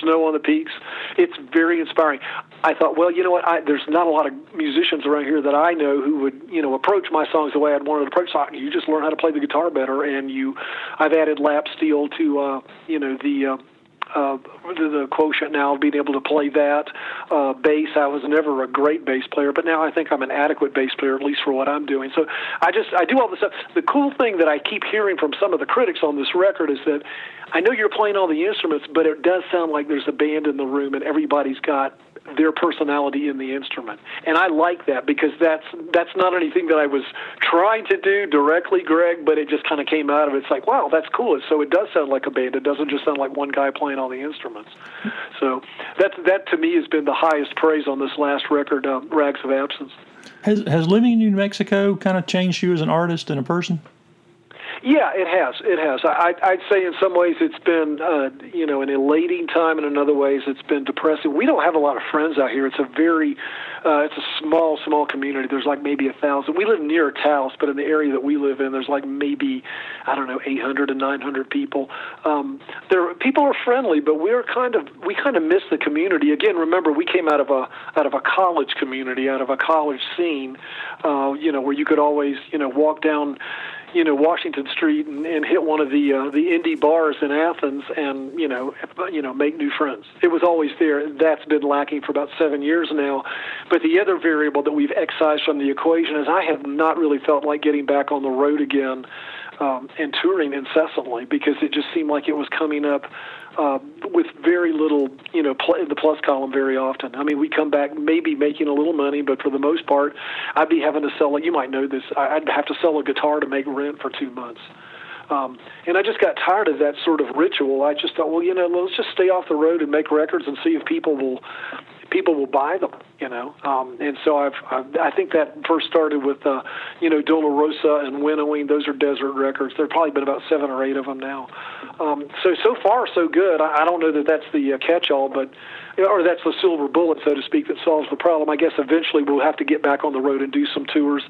snow on the peaks. It's very inspiring. I thought, well, you know what? I, there's not a lot of musicians around here that I know who would, you know, approach my songs the way I'd want to approach. So you just learn how to play the guitar better, and you. I've added lap steel to, uh, you know, the. Uh, uh, the quotient now being able to play that uh, bass. I was never a great bass player, but now I think I'm an adequate bass player, at least for what I'm doing. So I just I do all this stuff. The cool thing that I keep hearing from some of the critics on this record is that I know you're playing all the instruments, but it does sound like there's a band in the room and everybody's got their personality in the instrument. And I like that because that's that's not anything that I was trying to do directly, Greg, but it just kind of came out of it. It's like, wow, that's cool. So it does sound like a band. It doesn't just sound like one guy playing all the instruments. So that that to me has been the highest praise on this last record, uh, Rags of Absence. Has has living in New Mexico kind of changed you as an artist and a person? Yeah, it has. It has. I, I'd say in some ways it's been, uh, you know, an elating time, and in other ways it's been depressing. We don't have a lot of friends out here. It's a very, uh, it's a small, small community. There's like maybe a thousand. We live near Taos, but in the area that we live in, there's like maybe, I don't know, 800 to 900 people. Um, there, people are friendly, but we're kind of, we kind of miss the community. Again, remember we came out of a, out of a college community, out of a college scene, uh, you know, where you could always, you know, walk down you know Washington Street and, and hit one of the uh, the indie bars in Athens and you know you know make new friends. It was always there. That's been lacking for about seven years now. But the other variable that we've excised from the equation is I have not really felt like getting back on the road again um, and touring incessantly because it just seemed like it was coming up uh, with very little, you know, pl- the plus column very often. I mean, we come back maybe making a little money, but for the most part, I'd be having to sell. You might know this. I'd have to sell a guitar to make rent for two months. Um, and I just got tired of that sort of ritual. I just thought, well, you know, let's just stay off the road and make records and see if people will people will buy them, you know. Um, and so I've, I've I think that first started with uh, you know Dolorosa and Winnowing. Those are desert records. There've probably been about seven or eight of them now. Um, so so far so good. I, I don't know that that's the uh, catch-all, but or that's the silver bullet, so to speak, that solves the problem. I guess eventually we'll have to get back on the road and do some tours.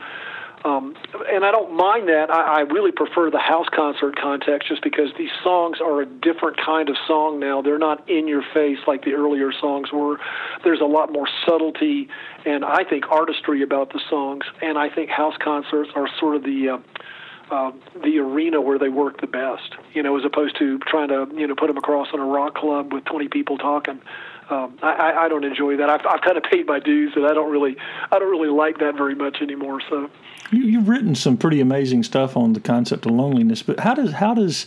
Um, and I don't mind that. I, I really prefer the house concert context just because these songs are a different kind of song now. They're not in your face like the earlier songs were. There's a lot more subtlety and I think artistry about the songs. And I think house concerts are sort of the. Uh, uh, the arena where they work the best, you know, as opposed to trying to, you know, put them across in a rock club with 20 people talking um, I, I don't enjoy that. I've, I've kind of paid my dues, and I don't really, I don't really like that very much anymore. So, you, have written some pretty amazing stuff on the concept of loneliness, but how does how does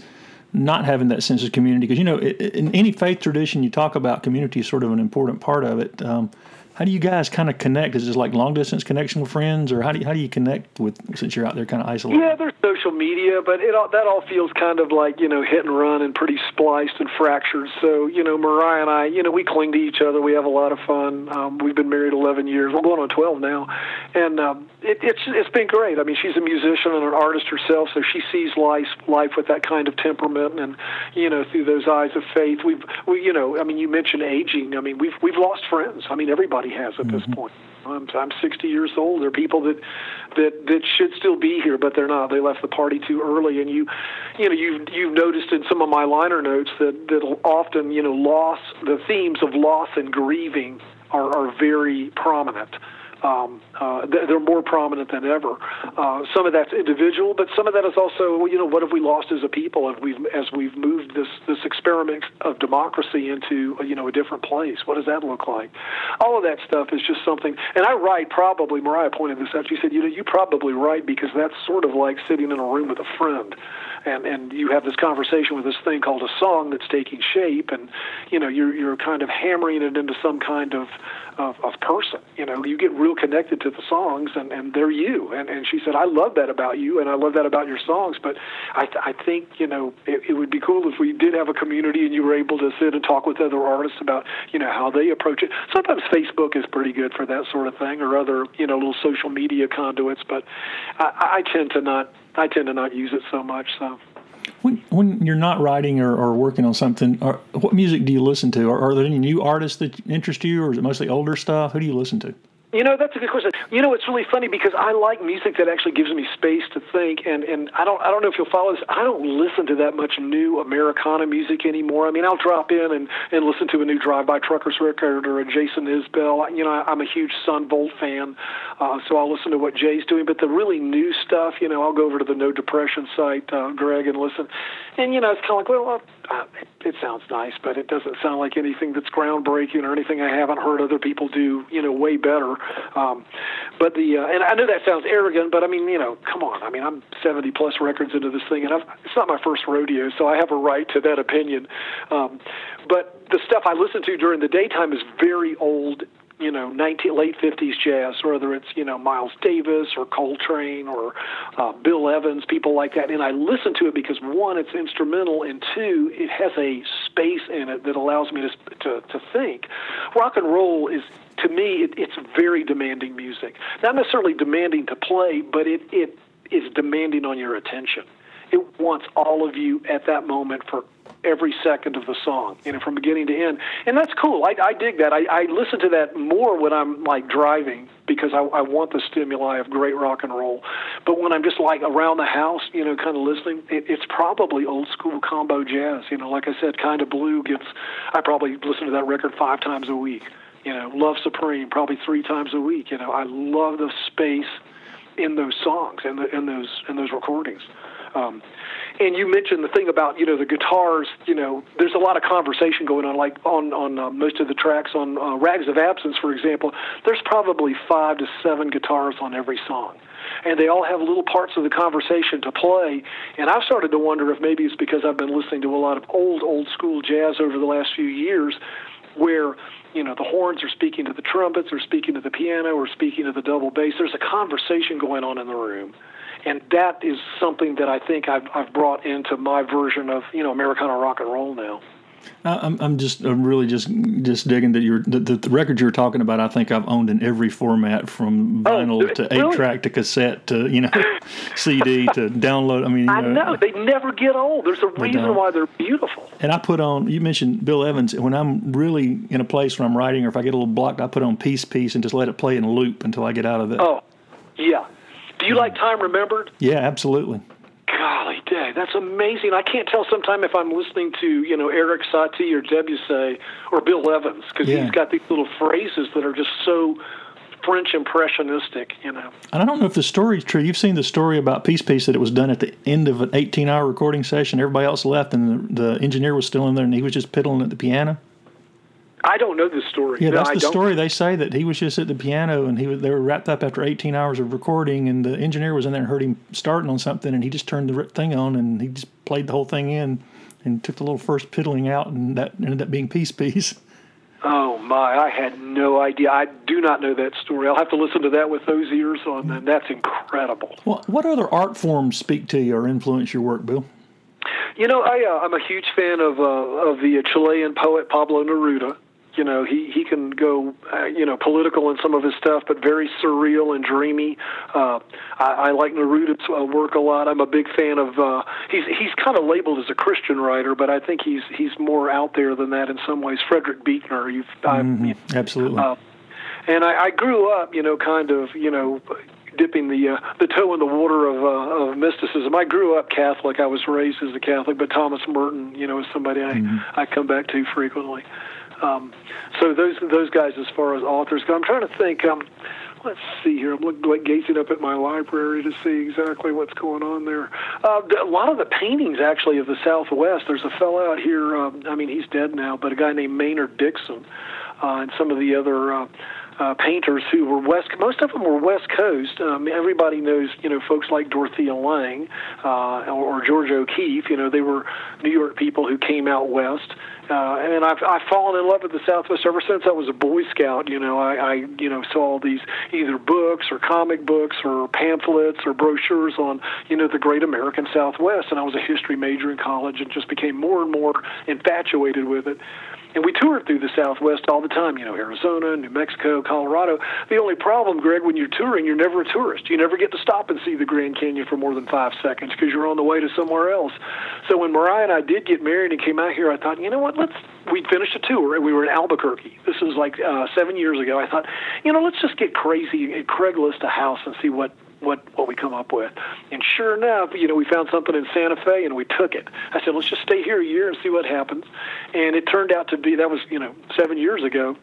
not having that sense of community? Because you know, in any faith tradition, you talk about community is sort of an important part of it. Um, how do you guys kind of connect? Is it like long distance connection with friends, or how do you, how do you connect with since you're out there kind of isolated? Yeah, there's social media, but it all, that all feels kind of like you know hit and run and pretty spliced and fractured. So you know, Mariah and I, you know, we cling to each other. We have a lot of fun. Um, we've been married 11 years. We're going on 12 now, and um, it, it's it's been great. I mean, she's a musician and an artist herself, so she sees life life with that kind of temperament, and you know, through those eyes of faith. We've we you know, I mean, you mentioned aging. I mean, we've we've lost friends. I mean, everybody has at mm-hmm. this point. I'm, I'm 60 years old. There are people that that that should still be here, but they're not. They left the party too early, and you, you know, you've you've noticed in some of my liner notes that that often, you know, loss, the themes of loss and grieving are are very prominent um, uh, they're more prominent than ever. Uh, some of that's individual, but some of that is also, you know, what have we lost as a people as we've as we've moved this this experiment of democracy into you know a different place? What does that look like? All of that stuff is just something. And I write probably. Mariah pointed this out. She said, you know, you probably write because that's sort of like sitting in a room with a friend and and you have this conversation with this thing called a song that's taking shape, and you know you're you're kind of hammering it into some kind of of, of person. You know, you get real connected to the songs, and and they're you. And and she said, I love that about you, and I love that about your songs. But I I think you know it, it would be cool if we did have a community and you were able to sit and talk with other artists about you know how they approach it. Sometimes Facebook is pretty good for that sort of thing, or other you know little social media conduits. But I, I tend to not I tend to not use it so much. So. When, when you're not writing or, or working on something, or, what music do you listen to? Are, are there any new artists that interest you, or is it mostly older stuff? Who do you listen to? You know, that's a good question. You know, it's really funny because I like music that actually gives me space to think, and and I don't I don't know if you'll follow this. I don't listen to that much new Americana music anymore. I mean, I'll drop in and and listen to a new Drive By Truckers record or a Jason Isbell. You know, I'm a huge Son Volt fan, uh, so I'll listen to what Jay's doing. But the really new stuff, you know, I'll go over to the No Depression site, uh, Greg, and listen. And you know, it's kind of like, well, uh, it, sounds nice, but it doesn't sound like anything that's groundbreaking or anything I haven't heard other people do, you know, way better. Um, but the uh, and I know that sounds arrogant, but I mean, you know, come on. I mean, I'm 70 plus records into this thing, and I've, it's not my first rodeo, so I have a right to that opinion. Um, but the stuff I listen to during the daytime is very old you know 19 late 50s jazz whether it's you know Miles Davis or Coltrane or uh, Bill Evans people like that and I listen to it because one it's instrumental and two it has a space in it that allows me to to, to think rock and roll is to me, it, it's very demanding music. Not necessarily demanding to play, but it, it is demanding on your attention. It wants all of you at that moment for every second of the song, you know, from beginning to end. And that's cool. I, I dig that. I, I listen to that more when I'm like driving because I, I want the stimuli of great rock and roll. But when I'm just like around the house, you know, kind of listening, it, it's probably old school combo jazz. You know, like I said, kind of blue gets. I probably listen to that record five times a week you know, Love Supreme probably three times a week. You know, I love the space in those songs and in, in those in those recordings. Um, and you mentioned the thing about you know the guitars. You know, there's a lot of conversation going on, like on on uh, most of the tracks on uh, Rags of Absence, for example. There's probably five to seven guitars on every song and they all have little parts of the conversation to play. And I've started to wonder if maybe it's because I've been listening to a lot of old, old school jazz over the last few years, where you know the horns are speaking to the trumpets or speaking to the piano or speaking to the double bass there's a conversation going on in the room and that is something that I think I've, I've brought into my version of you know Americana rock and roll now. I'm, I'm just I'm really just just digging that you're the, the, the records you're talking about. I think I've owned in every format from oh, vinyl oh, to eight track to cassette to you know (laughs) CD to download. I mean, I know, know they never get old. There's a reason why they're beautiful. And I put on. You mentioned Bill Evans. When I'm really in a place where I'm writing, or if I get a little blocked, I put on Peace Piece and just let it play in a loop until I get out of it. Oh, yeah. Do you like Time Remembered? Yeah, absolutely golly day, that's amazing. I can't tell sometime if I'm listening to, you know, Erik Satie or Debussy or Bill Evans because yeah. he's got these little phrases that are just so French impressionistic, you know. And I don't know if the story's true. You've seen the story about Peace Piece that it was done at the end of an 18 hour recording session. Everybody else left, and the, the engineer was still in there, and he was just piddling at the piano. I don't know the story. Yeah, that's the story. They say that he was just at the piano and he was, they were wrapped up after 18 hours of recording, and the engineer was in there and heard him starting on something, and he just turned the thing on and he just played the whole thing in and took the little first piddling out, and that ended up being Peace Piece. Oh my! I had no idea. I do not know that story. I'll have to listen to that with those ears on, and that's incredible. Well, what other art forms speak to you or influence your work, Bill? You know, I, uh, I'm a huge fan of uh, of the Chilean poet Pablo Neruda you know he he can go uh, you know political in some of his stuff but very surreal and dreamy uh i, I like neruda's uh, work a lot i'm a big fan of uh he's he's kind of labeled as a christian writer but i think he's he's more out there than that in some ways frederick buechner you've mm-hmm. you, absolutely uh, and I, I grew up you know kind of you know dipping the uh, the toe in the water of uh, of mysticism. I grew up Catholic. I was raised as a Catholic, but Thomas Merton, you know, is somebody I mm-hmm. I come back to frequently. Um, so those those guys, as far as authors go, I'm trying to think. Um, let's see here. I'm looking, like gazing up at my library to see exactly what's going on there. Uh, a lot of the paintings, actually, of the Southwest. There's a fellow out here. Um, I mean, he's dead now, but a guy named Maynard Dixon, uh, and some of the other. Uh, uh, painters who were west. Most of them were West Coast. Um, everybody knows, you know, folks like Dorothea Lange uh, or, or Georgia O'Keeffe. You know, they were New York people who came out west. Uh, and I've I've fallen in love with the Southwest ever since I was a Boy Scout. You know, I, I you know saw all these either books or comic books or pamphlets or brochures on you know the Great American Southwest, and I was a history major in college and just became more and more infatuated with it. And we toured through the Southwest all the time, you know, Arizona, New Mexico, Colorado. The only problem, Greg, when you're touring, you're never a tourist. You never get to stop and see the Grand Canyon for more than five seconds because you're on the way to somewhere else. So when Mariah and I did get married and came out here, I thought, you know what, let's. We'd finished a tour and we were in Albuquerque. This was like uh, seven years ago. I thought, you know, let's just get crazy and Craigslist a house and see what what what we come up with. And sure enough, you know, we found something in Santa Fe and we took it. I said, let's just stay here a year and see what happens. And it turned out to be that was you know seven years ago.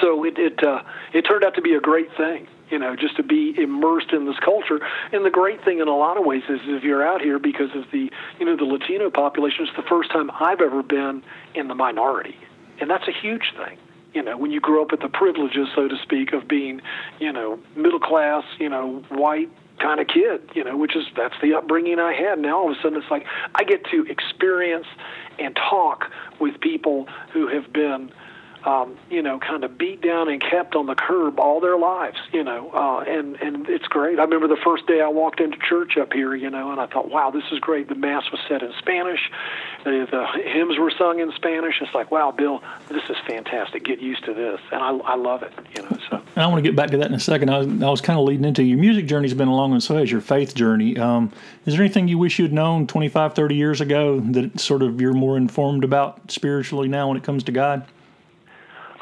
So it it uh, it turned out to be a great thing. You know, just to be immersed in this culture. And the great thing in a lot of ways is if you're out here because of the you know the Latino population, it's the first time I've ever been in the minority, and that's a huge thing you know, when you grow up with the privileges, so to speak, of being, you know, middle class, you know, white kind of kid, you know, which is that's the upbringing I had. Now all of a sudden it's like I get to experience and talk with people who have been um, you know, kind of beat down and kept on the curb all their lives, you know, uh, and and it's great. I remember the first day I walked into church up here, you know, and I thought, wow, this is great. The mass was said in Spanish, the, the hymns were sung in Spanish. It's like, wow, Bill, this is fantastic. Get used to this, and I, I love it, you know. So I want to get back to that in a second. I was, I was kind of leading into your music journey's been along, and so has your faith journey. Um, is there anything you wish you'd known 25, 30 years ago that sort of you're more informed about spiritually now when it comes to God?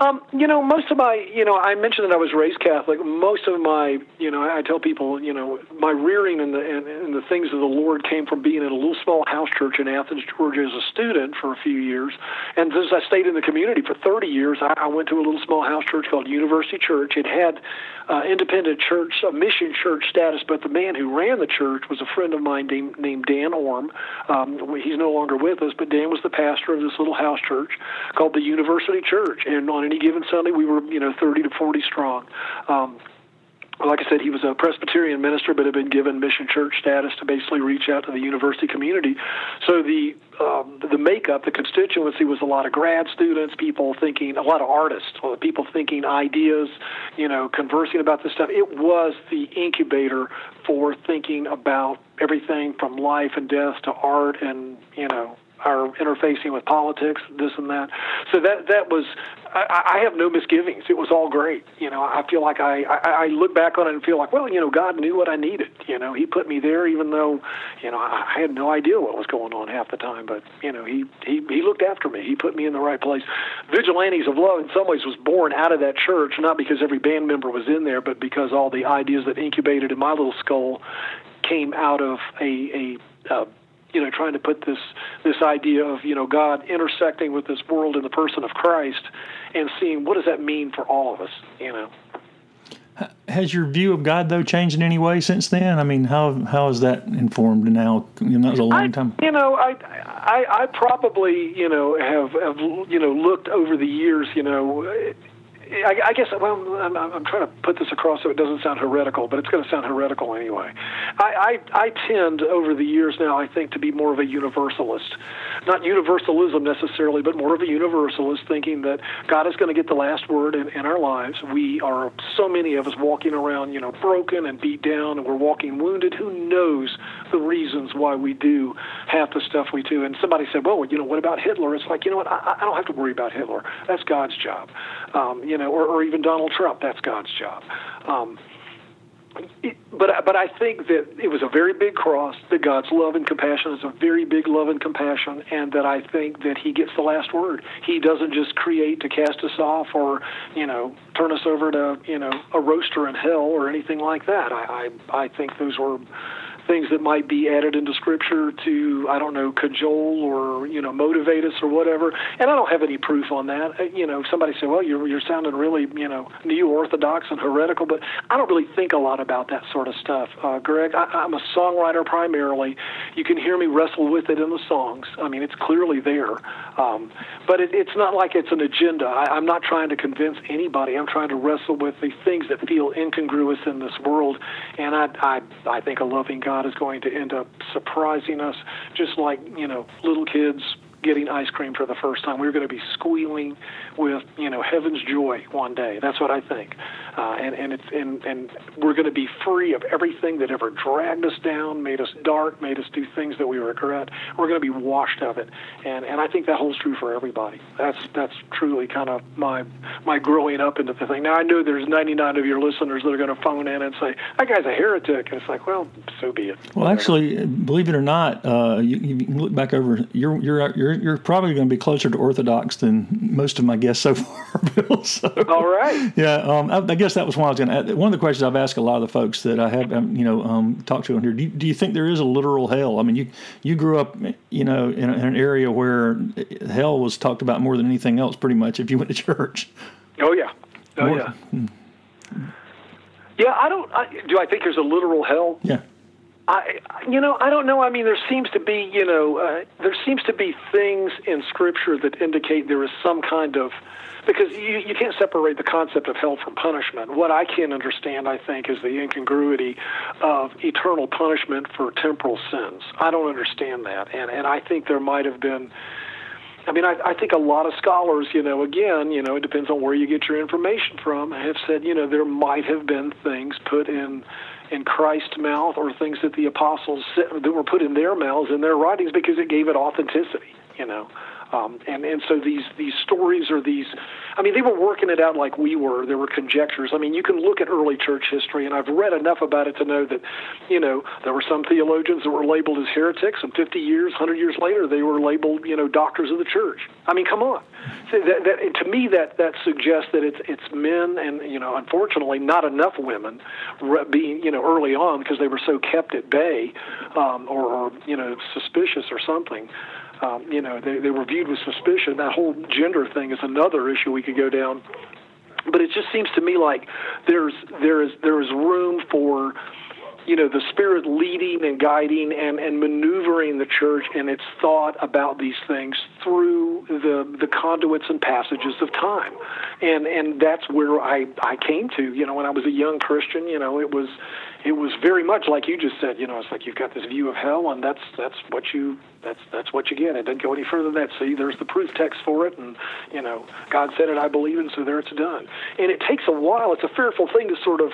Um, you know, most of my, you know, I mentioned that I was raised Catholic. Most of my, you know, I tell people, you know, my rearing and the and, and the things of the Lord came from being in a little small house church in Athens, Georgia, as a student for a few years. And since I stayed in the community for 30 years, I, I went to a little small house church called University Church. It had uh, independent church, a mission church status, but the man who ran the church was a friend of mine named, named Dan Orm. Um, he's no longer with us, but Dan was the pastor of this little house church called the University Church, and on any given Sunday, we were, you know, 30 to 40 strong. Um, like I said, he was a Presbyterian minister, but had been given mission church status to basically reach out to the university community. So the um, the makeup, the constituency was a lot of grad students, people thinking, a lot of artists, people thinking ideas, you know, conversing about this stuff. It was the incubator for thinking about everything from life and death to art and you know are interfacing with politics, this and that. So that that was, I, I have no misgivings. It was all great. You know, I feel like I, I I look back on it and feel like, well, you know, God knew what I needed. You know, He put me there, even though, you know, I had no idea what was going on half the time. But you know, He He He looked after me. He put me in the right place. Vigilantes of Love, in some ways, was born out of that church, not because every band member was in there, but because all the ideas that incubated in my little skull came out of a a, a you know, trying to put this this idea of you know God intersecting with this world in the person of Christ, and seeing what does that mean for all of us, you know. Has your view of God though changed in any way since then? I mean, how how is that informed now? You know, that was a long I, time. You know, I, I I probably you know have have you know looked over the years, you know, I, I guess, well, I'm, I'm trying to put this across so it doesn't sound heretical, but it's going to sound heretical anyway. I, I, I tend, over the years now, I think, to be more of a universalist. Not universalism necessarily, but more of a universalist, thinking that God is going to get the last word in, in our lives. We are, so many of us, walking around, you know, broken and beat down, and we're walking wounded. Who knows the reasons why we do half the stuff we do? And somebody said, well, you know, what about Hitler? It's like, you know what? I, I don't have to worry about Hitler. That's God's job. Um, you know, or, or even Donald Trump. That's God's job. Um, it, but but I think that it was a very big cross. That God's love and compassion is a very big love and compassion, and that I think that He gets the last word. He doesn't just create to cast us off, or you know, turn us over to you know a roaster in hell or anything like that. I I, I think those were things that might be added into scripture to I don't know cajole or you know motivate us or whatever. And I don't have any proof on that. Uh, you know, somebody say, well, you're you're sounding really you know neo orthodox and heretical, but I don't really think a lot about that sort of stuff. Uh, Greg, I, I'm a songwriter primarily. You can hear me wrestle with it in the songs. I mean, it's clearly there, um, but it, it's not like it's an agenda. I, I'm not trying to convince anybody. I'm trying to wrestle with the things that feel incongruous in this world, and I I, I think a loving God God is going to end up surprising us, just like you know little kids getting ice cream for the first time. We're going to be squealing with you know heaven's joy one day. That's what I think, uh, and and it's and and we're going to be free of everything that ever dragged us down, made us dark, made us do things that we regret. We're going to be washed of it, and and I think that holds true for everybody. That's that's truly kind of my my growing up into the thing. Now I know there's 99 of your listeners that are going to phone in and say that guy's a heretic, and it's like, well, so be it. Well, actually, believe it or not, uh, you, you look back over. You're you're you're you're probably going to be closer to Orthodox than most of my guests so (laughs) far, Bill. So, All right. Yeah, um, I, I guess that was one I was going to. One of the questions I've asked a lot of the folks that I have, um, you know, um, talked to on here. Do you, do you think there is a literal hell? I mean, you you grew up, you know, in, a, in an area where hell was talked about more than anything else, pretty much. If you went to church. Oh yeah. Oh More- yeah. Yeah, I don't. I, do I think there's a literal hell? Yeah. I, you know, I don't know. I mean, there seems to be, you know, uh, there seems to be things in Scripture that indicate there is some kind of, because you, you can't separate the concept of hell from punishment. What I can understand, I think, is the incongruity of eternal punishment for temporal sins. I don't understand that, and and I think there might have been. I mean, I, I think a lot of scholars, you know, again, you know, it depends on where you get your information from, have said, you know, there might have been things put in in Christ's mouth or things that the apostles that were put in their mouths in their writings because it gave it authenticity, you know. Um, and and so these these stories or these, I mean, they were working it out like we were. There were conjectures. I mean, you can look at early church history, and I've read enough about it to know that, you know, there were some theologians that were labeled as heretics, and 50 years, 100 years later, they were labeled, you know, doctors of the church. I mean, come on. So that, that, to me, that that suggests that it's it's men, and you know, unfortunately, not enough women, being you know early on because they were so kept at bay, um, or, or you know, suspicious or something um, you know, they, they were viewed with suspicion. That whole gender thing is another issue we could go down. But it just seems to me like there's there is there is room for you know the spirit leading and guiding and, and maneuvering the church and its thought about these things through the the conduits and passages of time. And and that's where I I came to you know when I was a young Christian you know it was it was very much like you just said you know it's like you've got this view of hell and that's that's what you that's that's what you get. It doesn't go any further than that. See there's the proof text for it and you know God said it I believe and so there it's done. And it takes a while. It's a fearful thing to sort of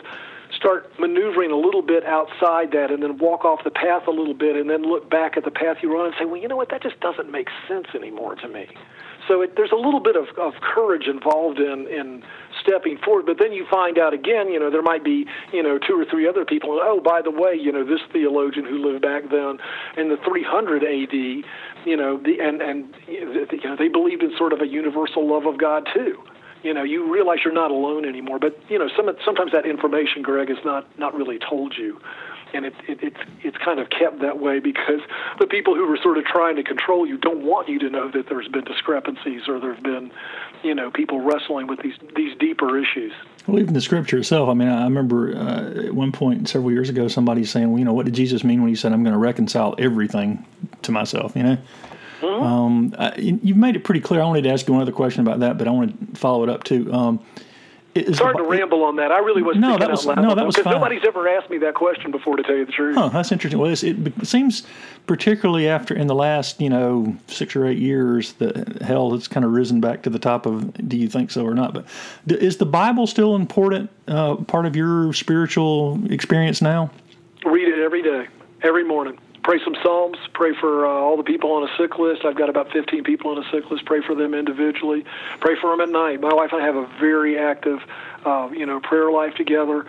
start maneuvering a little bit outside that and then walk off the path a little bit and then look back at the path you were on and say, well, you know what, that just doesn't make sense anymore to me. So it, there's a little bit of, of courage involved in, in stepping forward, but then you find out again, you know, there might be, you know, two or three other people. Oh, by the way, you know, this theologian who lived back then in the 300 AD, you know, the, and and you know, they believed in sort of a universal love of God too you know you realize you're not alone anymore but you know some sometimes that information greg is not not really told you and it, it, it's it's kind of kept that way because the people who were sort of trying to control you don't want you to know that there's been discrepancies or there have been you know people wrestling with these these deeper issues well, even the scripture itself. I mean, I remember uh, at one point several years ago, somebody saying, "Well, you know, what did Jesus mean when he said, I'm going to reconcile everything to myself?" You know, Mm-hmm. Um, I, you've made it pretty clear. I wanted to ask you one other question about that, but I want to follow it up too. Um, Sorry the- to ramble on that. I really wasn't No, that was- out loud no, that was fine. nobody's ever asked me that question before. To tell you the truth, Oh, that's interesting. Well, it's, it seems particularly after in the last you know six or eight years that hell has kind of risen back to the top of. Do you think so or not? But d- is the Bible still an important uh, part of your spiritual experience now? read it every day, every morning. Pray some psalms. Pray for uh, all the people on a sick list. I've got about 15 people on a sick list. Pray for them individually. Pray for them at night. My wife and I have a very active, uh, you know, prayer life together.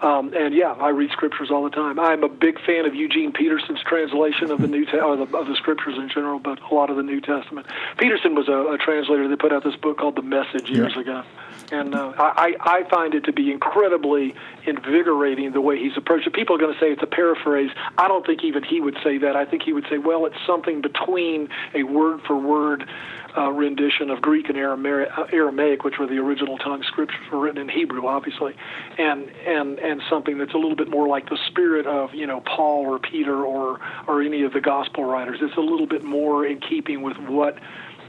Um, and yeah, I read scriptures all the time. I'm a big fan of Eugene Peterson's translation of the New Te- or the, of the scriptures in general, but a lot of the New Testament. Peterson was a, a translator that put out this book called The Message years Yeah. ago, and uh, I, I find it to be incredibly invigorating the way he's approached it. People are going to say it's a paraphrase. I don't think even he would say that. I think he would say, well, it's something between a word for word rendition of Greek and uh, Aramaic, which were the original tongue scriptures were written in Hebrew, obviously, and and and something that's a little bit more like the spirit of you know Paul or Peter or or any of the gospel writers. It's a little bit more in keeping with what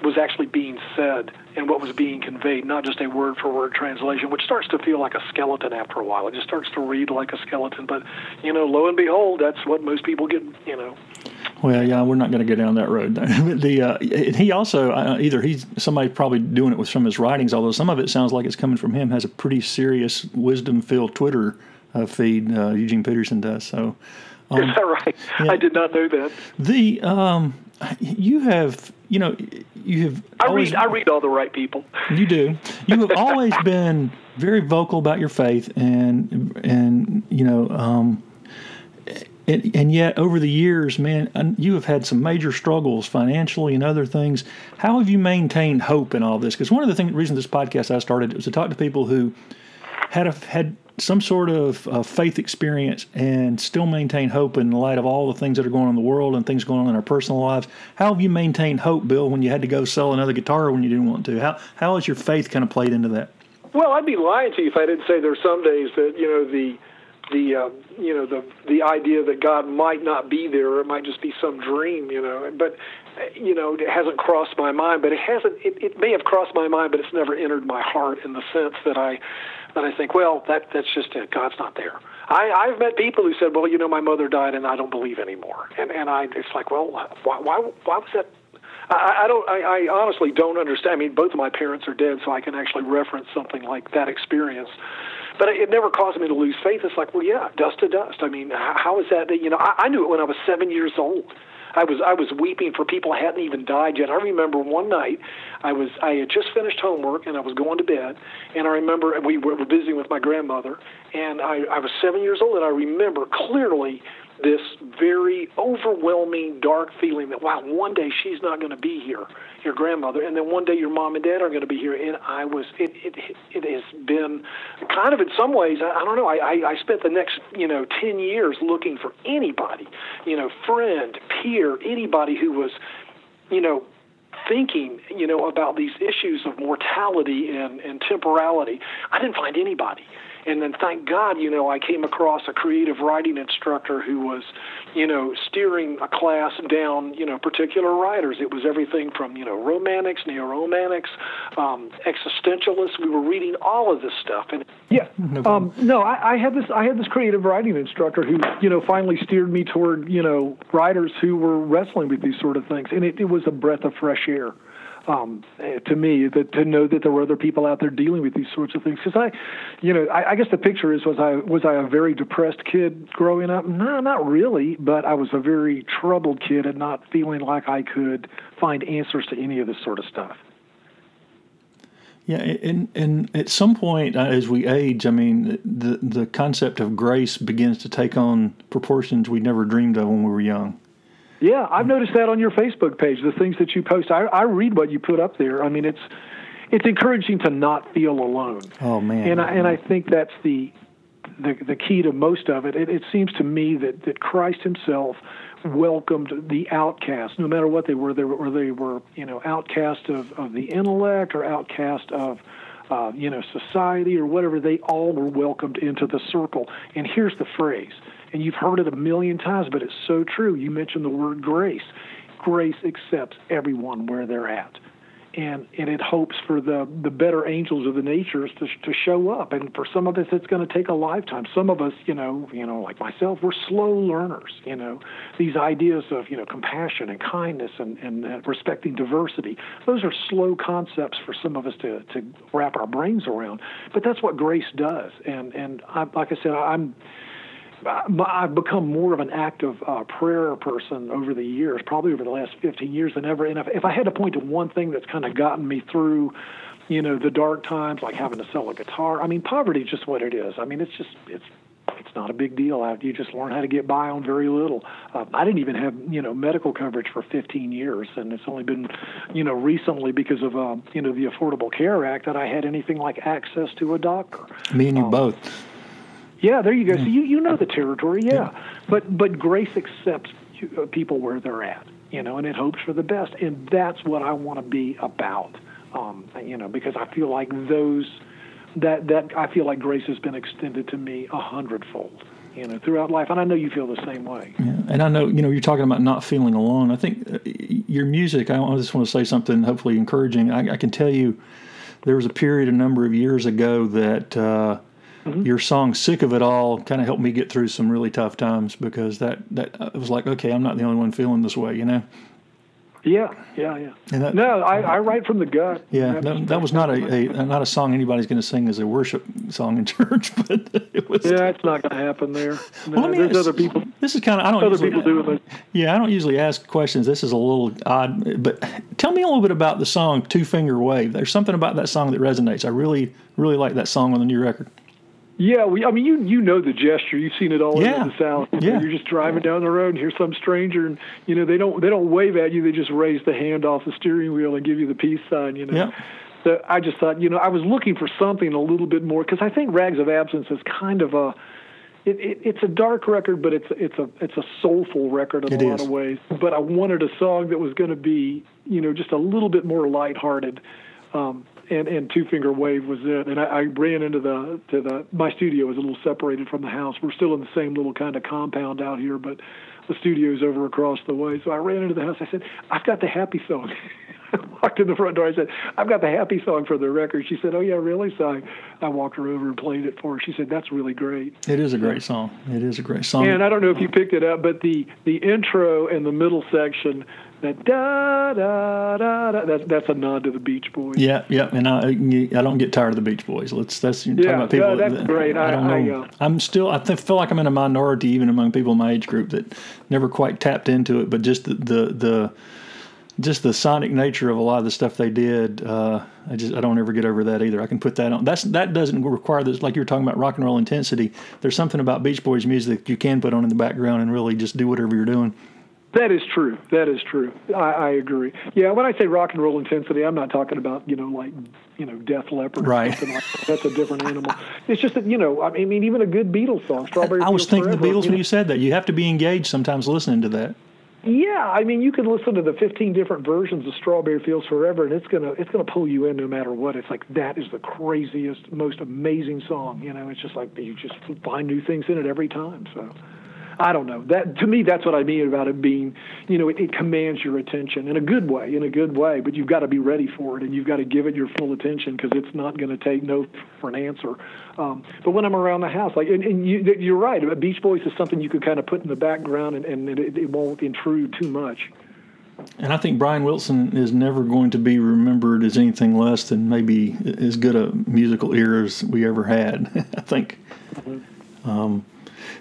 was actually being said and what was being conveyed, not just a word for word translation, which starts to feel like a skeleton after a while. It just starts to read like a skeleton. But, you know, lo and behold, that's what most people get, you know. Well, yeah, we're not going to go down that road. (laughs) the uh, he also uh, either he's somebody probably doing it with some of his writings, although some of it sounds like it's coming from him. Has a pretty serious wisdom-filled Twitter uh, feed. Uh, Eugene Peterson does so. Um, (laughs) Is that right? Yeah. I did not know that. The um, you have you know you have. I always, read. I read all the right people. You do. You have always (laughs) been very vocal about your faith, and and you know. Um, and, and, yet, over the years, man, you have had some major struggles financially and other things. How have you maintained hope in all this? Because one of the things, reasons this podcast I started was to talk to people who had a, had some sort of uh, faith experience and still maintain hope in the light of all the things that are going on in the world and things going on in our personal lives. How have you maintained hope, Bill, when you had to go sell another guitar when you didn't want to? How how has your faith kind of played into that? Well, I'd be lying to you if I didn't say there's some days that you know the the uh, you know the the idea that God might not be there or it might just be some dream, you know. But you know, it hasn't crossed my mind. But it hasn't. It, it may have crossed my mind, but it's never entered my heart in the sense that I that I think, well, that that's just it. God's not there. I, I've met people who said, well, you know, my mother died and I don't believe anymore. And and I, it's like, well, why why why was that? I, I don't. I, I honestly don't understand. I mean, both of my parents are dead, so I can actually reference something like that experience. But it never caused me to lose faith. It's like, well, yeah, dust to dust. I mean, how, how is that? You know, I, I knew it when I was seven years old. I was I was weeping for people hadn't even died yet. I remember one night I was I had just finished homework and I was going to bed, and I remember we were visiting with my grandmother, and I, I was seven years old, and I remember clearly this very overwhelming, dark feeling that wow, one day she's not going to be here, your grandmother, and then one day your mom and dad are going to be here. And I was, it, it, it has been kind of in some ways, I, I don't know. I, I spent the next, you know, ten years looking for anybody, you know, friend, peer, anybody who was, you know, thinking, you know, about these issues of mortality and, and temporality. I didn't find anybody. And then thank God, you know, I came across a creative writing instructor who was, you know, steering a class down, you know, particular writers. It was everything from, you know, romantics, neo-romantics, um, existentialists. We were reading all of this stuff. And yeah, no, um, no I, I had this. I had this creative writing instructor who, you know, finally steered me toward, you know, writers who were wrestling with these sort of things, and it, it was a breath of fresh air um, to me that to know that there were other people out there dealing with these sorts of things. Because I, you know, I, I guess the picture is was I was I a very depressed kid growing up? No, not really, but I was a very troubled kid and not feeling like I could find answers to any of this sort of stuff. Yeah, and and at some point uh, as we age, I mean, the the concept of grace begins to take on proportions we never dreamed of when we were young. Yeah, I've noticed that on your Facebook page. The things that you post, I, I read what you put up there. I mean, it's it's encouraging to not feel alone. Oh man! And I, and I think that's the the the key to most of it. It, it seems to me that that Christ Himself welcomed the outcast, no matter what they were. They were, they were you know outcast of of the intellect or outcast of uh, you know society or whatever. They all were welcomed into the circle. And here's the phrase and you've heard it a million times, but it's so true. You mentioned the word grace. Grace accepts everyone where they're at. And, and it hopes for the, the better angels of the natures to, to show up. And for some of us, it's going to take a lifetime. Some of us, you know, you know, like myself, we're slow learners. You know, these ideas of you know compassion and kindness and, and uh, respecting diversity. Those are slow concepts for some of us to, to wrap our brains around. But that's what grace does. And and I, like I said, I'm I've become more of an active uh, prayer person over the years, probably over the last 15 years than ever. And if, if I had to point to one thing that's kind of gotten me through, you know, the dark times, like having to sell a guitar. I mean, poverty is just what it is. I mean, it's just it's it's not a big deal. You just learn how to get by on very little. Uh, I didn't even have you know medical coverage for 15 years, and it's only been you know recently because of uh, you know the Affordable Care Act that I had anything like access to a doctor. Me and you um, both. Yeah, there you go. So you, you know the territory, yeah. yeah. But but grace accepts uh, people where they're at, you know, and it hopes for the best, and that's what I want to be about, um, you know, because I feel like those that that I feel like grace has been extended to me a hundredfold you know, throughout life. And I know you feel the same way. Yeah. And I know, you know, you're talking about not feeling alone. I think uh, your music, I just want to say something hopefully encouraging. I, I, can tell you there was a period a number of years ago that uh, mm-hmm. your song "Sick of It All" kind of helped me get through some really tough times because that that it was like, okay, I'm not the only one feeling this way, you know. Yeah, yeah, yeah. That, no, I, I write from the gut. Yeah, that, that was not a, a, (laughs) not a song anybody's going to sing as a worship song in (laughs) church, but it was. Yeah, it's not going to happen there. No, well, there's ask, other people. This is kind of I don't. Other usually, people do it. Yeah, I don't usually ask questions. This is a little odd, but tell me a little bit about the song Two Finger Wave. There's something about that song that resonates. I really, really like that song on the new record. Yeah, we, I mean, you you know the gesture. You've seen it all yeah. over the South. You yeah. You're just driving down the road and here's some stranger, and you know they don't they don't wave at you. They just raise the hand off the steering wheel and give you the peace sign. You know. Yeah. So I just thought, you know, I was looking for something a little bit more because I think Rags of Absence is kind of a it, it, it's a dark record, but it's it's a it's a soulful record in it a is. lot of ways. But I wanted a song that was going to be, you know, just a little bit more lighthearted. Um, and and Two Finger Wave was it. And I, I ran into the to the my studio is a little separated from the house. We're still in the same little kind of compound out here, but the studio's over across the way. So I ran into the house. I said, I've got the happy song. (laughs) I walked in the front door. I said, I've got the happy song for the record. She said, Oh yeah, really? So I, I walked her over and played it for her. She said, That's really great. It is a great song. It is a great song. And I don't know if you picked it up, but the the intro and the middle section that da da da da. That's that's a nod to the Beach Boys. Yeah, yeah, and I I don't get tired of the Beach Boys. Let's that's you're yeah, talking about people. Yeah, that's that, great. I, I don't know. I, am still I think, feel like I'm in a minority even among people in my age group that never quite tapped into it. But just the the, the just the sonic nature of a lot of the stuff they did, uh, I just I don't ever get over that either. I can put that on. That's that doesn't require this like you're talking about rock and roll intensity. There's something about Beach Boys music that you can put on in the background and really just do whatever you're doing. That is true. That is true. I, I agree. Yeah, when I say rock and roll intensity, I'm not talking about you know like you know Def Leppard right. something like that. That's a different animal. It's just that you know I mean even a good Beatles song, Strawberry. Fields. I was thinking Forever, the Beatles you when know? you said that. You have to be engaged sometimes listening to that. Yeah, I mean you can listen to the 15 different versions of Strawberry Fields Forever, and it's gonna it's gonna pull you in no matter what. It's like that is the craziest, most amazing song. You know, it's just like you just find new things in it every time. So. I don't know. That to me, that's what I mean about it being, you know, it, it commands your attention in a good way, in a good way. But you've got to be ready for it, and you've got to give it your full attention because it's not going to take no for an answer. Um, but when I'm around the house, like, and, and you, you're right. Beach Boys is something you could kind of put in the background, and, and it, it won't intrude too much. And I think Brian Wilson is never going to be remembered as anything less than maybe as good a musical ear as we ever had. (laughs) I think. Mm-hmm. Um,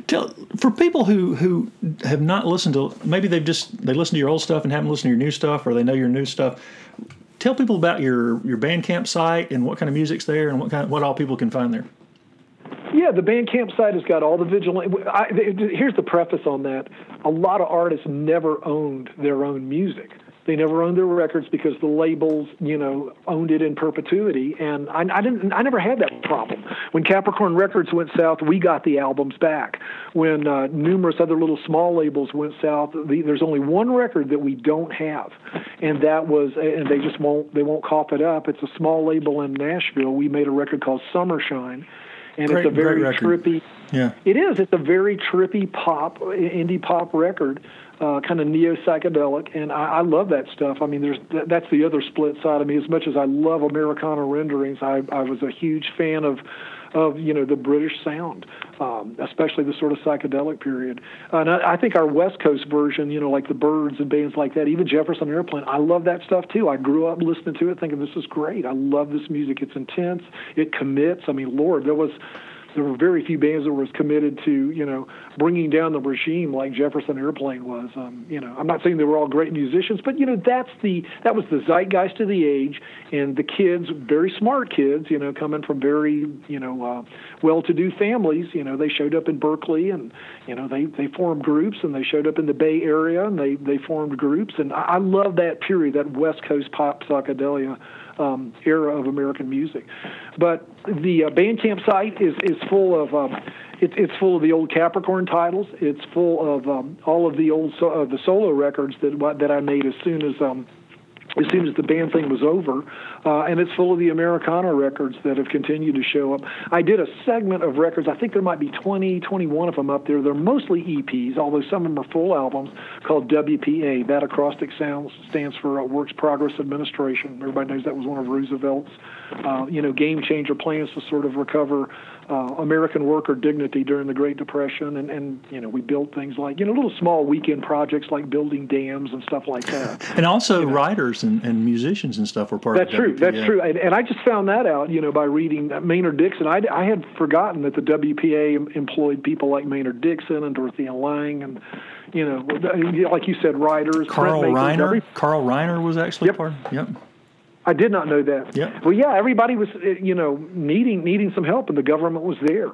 tell for people who who have not listened to maybe they've just they listen to your old stuff and haven't listened to your new stuff or they know your new stuff tell people about your your bandcamp site and what kind of music's there and what kind what all people can find there yeah, the Bandcamp site has got all the vigilant. I, here's the preface on that: a lot of artists never owned their own music. They never owned their records because the labels, you know, owned it in perpetuity. And I, I didn't. I never had that problem. When Capricorn Records went south, we got the albums back. When uh, numerous other little small labels went south, the, there's only one record that we don't have, and that was. And they just won't. They won't cough it up. It's a small label in Nashville. We made a record called Summershine and great, it's a very trippy. Yeah, it is. It's a very trippy pop, indie pop record, uh, kind of neo psychedelic, and I, I love that stuff. I mean, there's that's the other split side of me. As much as I love Americana renderings, I, I was a huge fan of of you know the British sound, um, especially the sort of psychedelic period. And I, I think our West Coast version, you know, like the Byrds and bands like that, even Jefferson Airplane, I love that stuff too. I grew up listening to it, thinking this is great. I love this music. It's intense. It commits. I mean, Lord, there was there were very few bands that were as committed to you know bringing down the regime like Jefferson Airplane was. Um, you know, I'm not saying they were all great musicians, but you know that's the that was the zeitgeist of the age, and the kids, very smart kids, you know, coming from very you know uh, well-to-do families. You know, they showed up in Berkeley, and you know they they formed groups, and they showed up in the Bay Area, and they they formed groups, and I, I love that period, that West Coast pop psychedelia um, era of American music. But the uh, Bandcamp site is is full of um, it, it's full of the old Capricorn titles. It's full of um, all of the old so, uh, the solo records that that I made as soon as um, as soon as the band thing was over, uh, and it's full of the Americana records that have continued to show up. I did a segment of records. I think there might be 20, 21 of them up there. They're mostly EPs, although some of them are full albums called WPA. That acrostic sound stands for uh, Works Progress Administration. Everybody knows that was one of Roosevelt's, uh, you know, game changer plans to sort of recover uh, American worker dignity during the Great Depression, and, and you know we built things like you know little small weekend projects like building dams and stuff like that. (laughs) And also writers and, and musicians and stuff were part That's of true. WPA. That's true. And, and I just found that out, you know, by reading Maynard Dixon. I, I had forgotten that the WPA employed people like Maynard Dixon and Dorothea Lange, and you know, like you said, writers. Carl Reiner. every- Carl Reiner was actually Yep. part. Yep. I did not know that. Yeah. Well, yeah, everybody was, uh, you know, needing needing some help, and the government was there.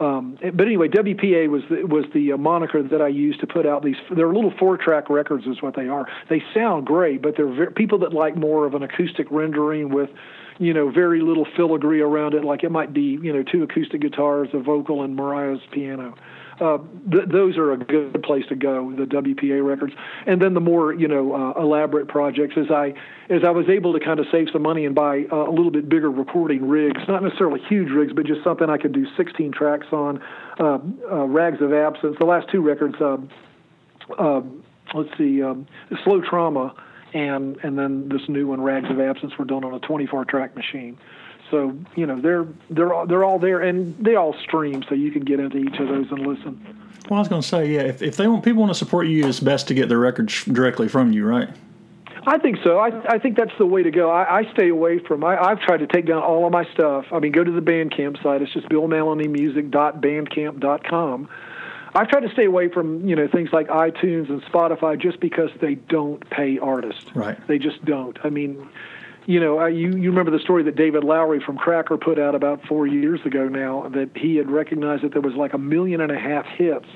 Um, but anyway, WPA was the, was the uh, moniker that I used to put out these. They're little four-track records, is what they are. They sound great, but they're ver- people that like more of an acoustic rendering with, you know, very little filigree around it. Like it might be, you know, two acoustic guitars, a vocal, and Mariah's piano. Uh, th- those are a good place to go, the WPA records, and then the more you know uh, elaborate projects. As I as I was able to kind of save some money and buy uh, a little bit bigger recording rigs, not necessarily huge rigs, but just something I could do 16 tracks on. Uh, uh, Rags of Absence, the last two records. Uh, uh, let's see, um, Slow Trauma, and and then this new one, Rags of Absence, were done on a 24 track machine. So you know they're they're all, they're all there, and they all stream, so you can get into each of those and listen. Well, I was going to say, yeah, if, if they want people want to support you, it's best to get their records directly from you, right? I think so. I, I think that's the way to go. I, I stay away from. I, I've tried to take down all of my stuff. I mean, go to the Bandcamp site. It's just billmalloneemusic.bandcamp.com. I've tried to stay away from you know things like iTunes and Spotify just because they don't pay artists. Right. They just don't. I mean, you know, I, you you remember the story that David Lowery from Cracker put out about four years ago now that he had recognized that there was like a million and a half hits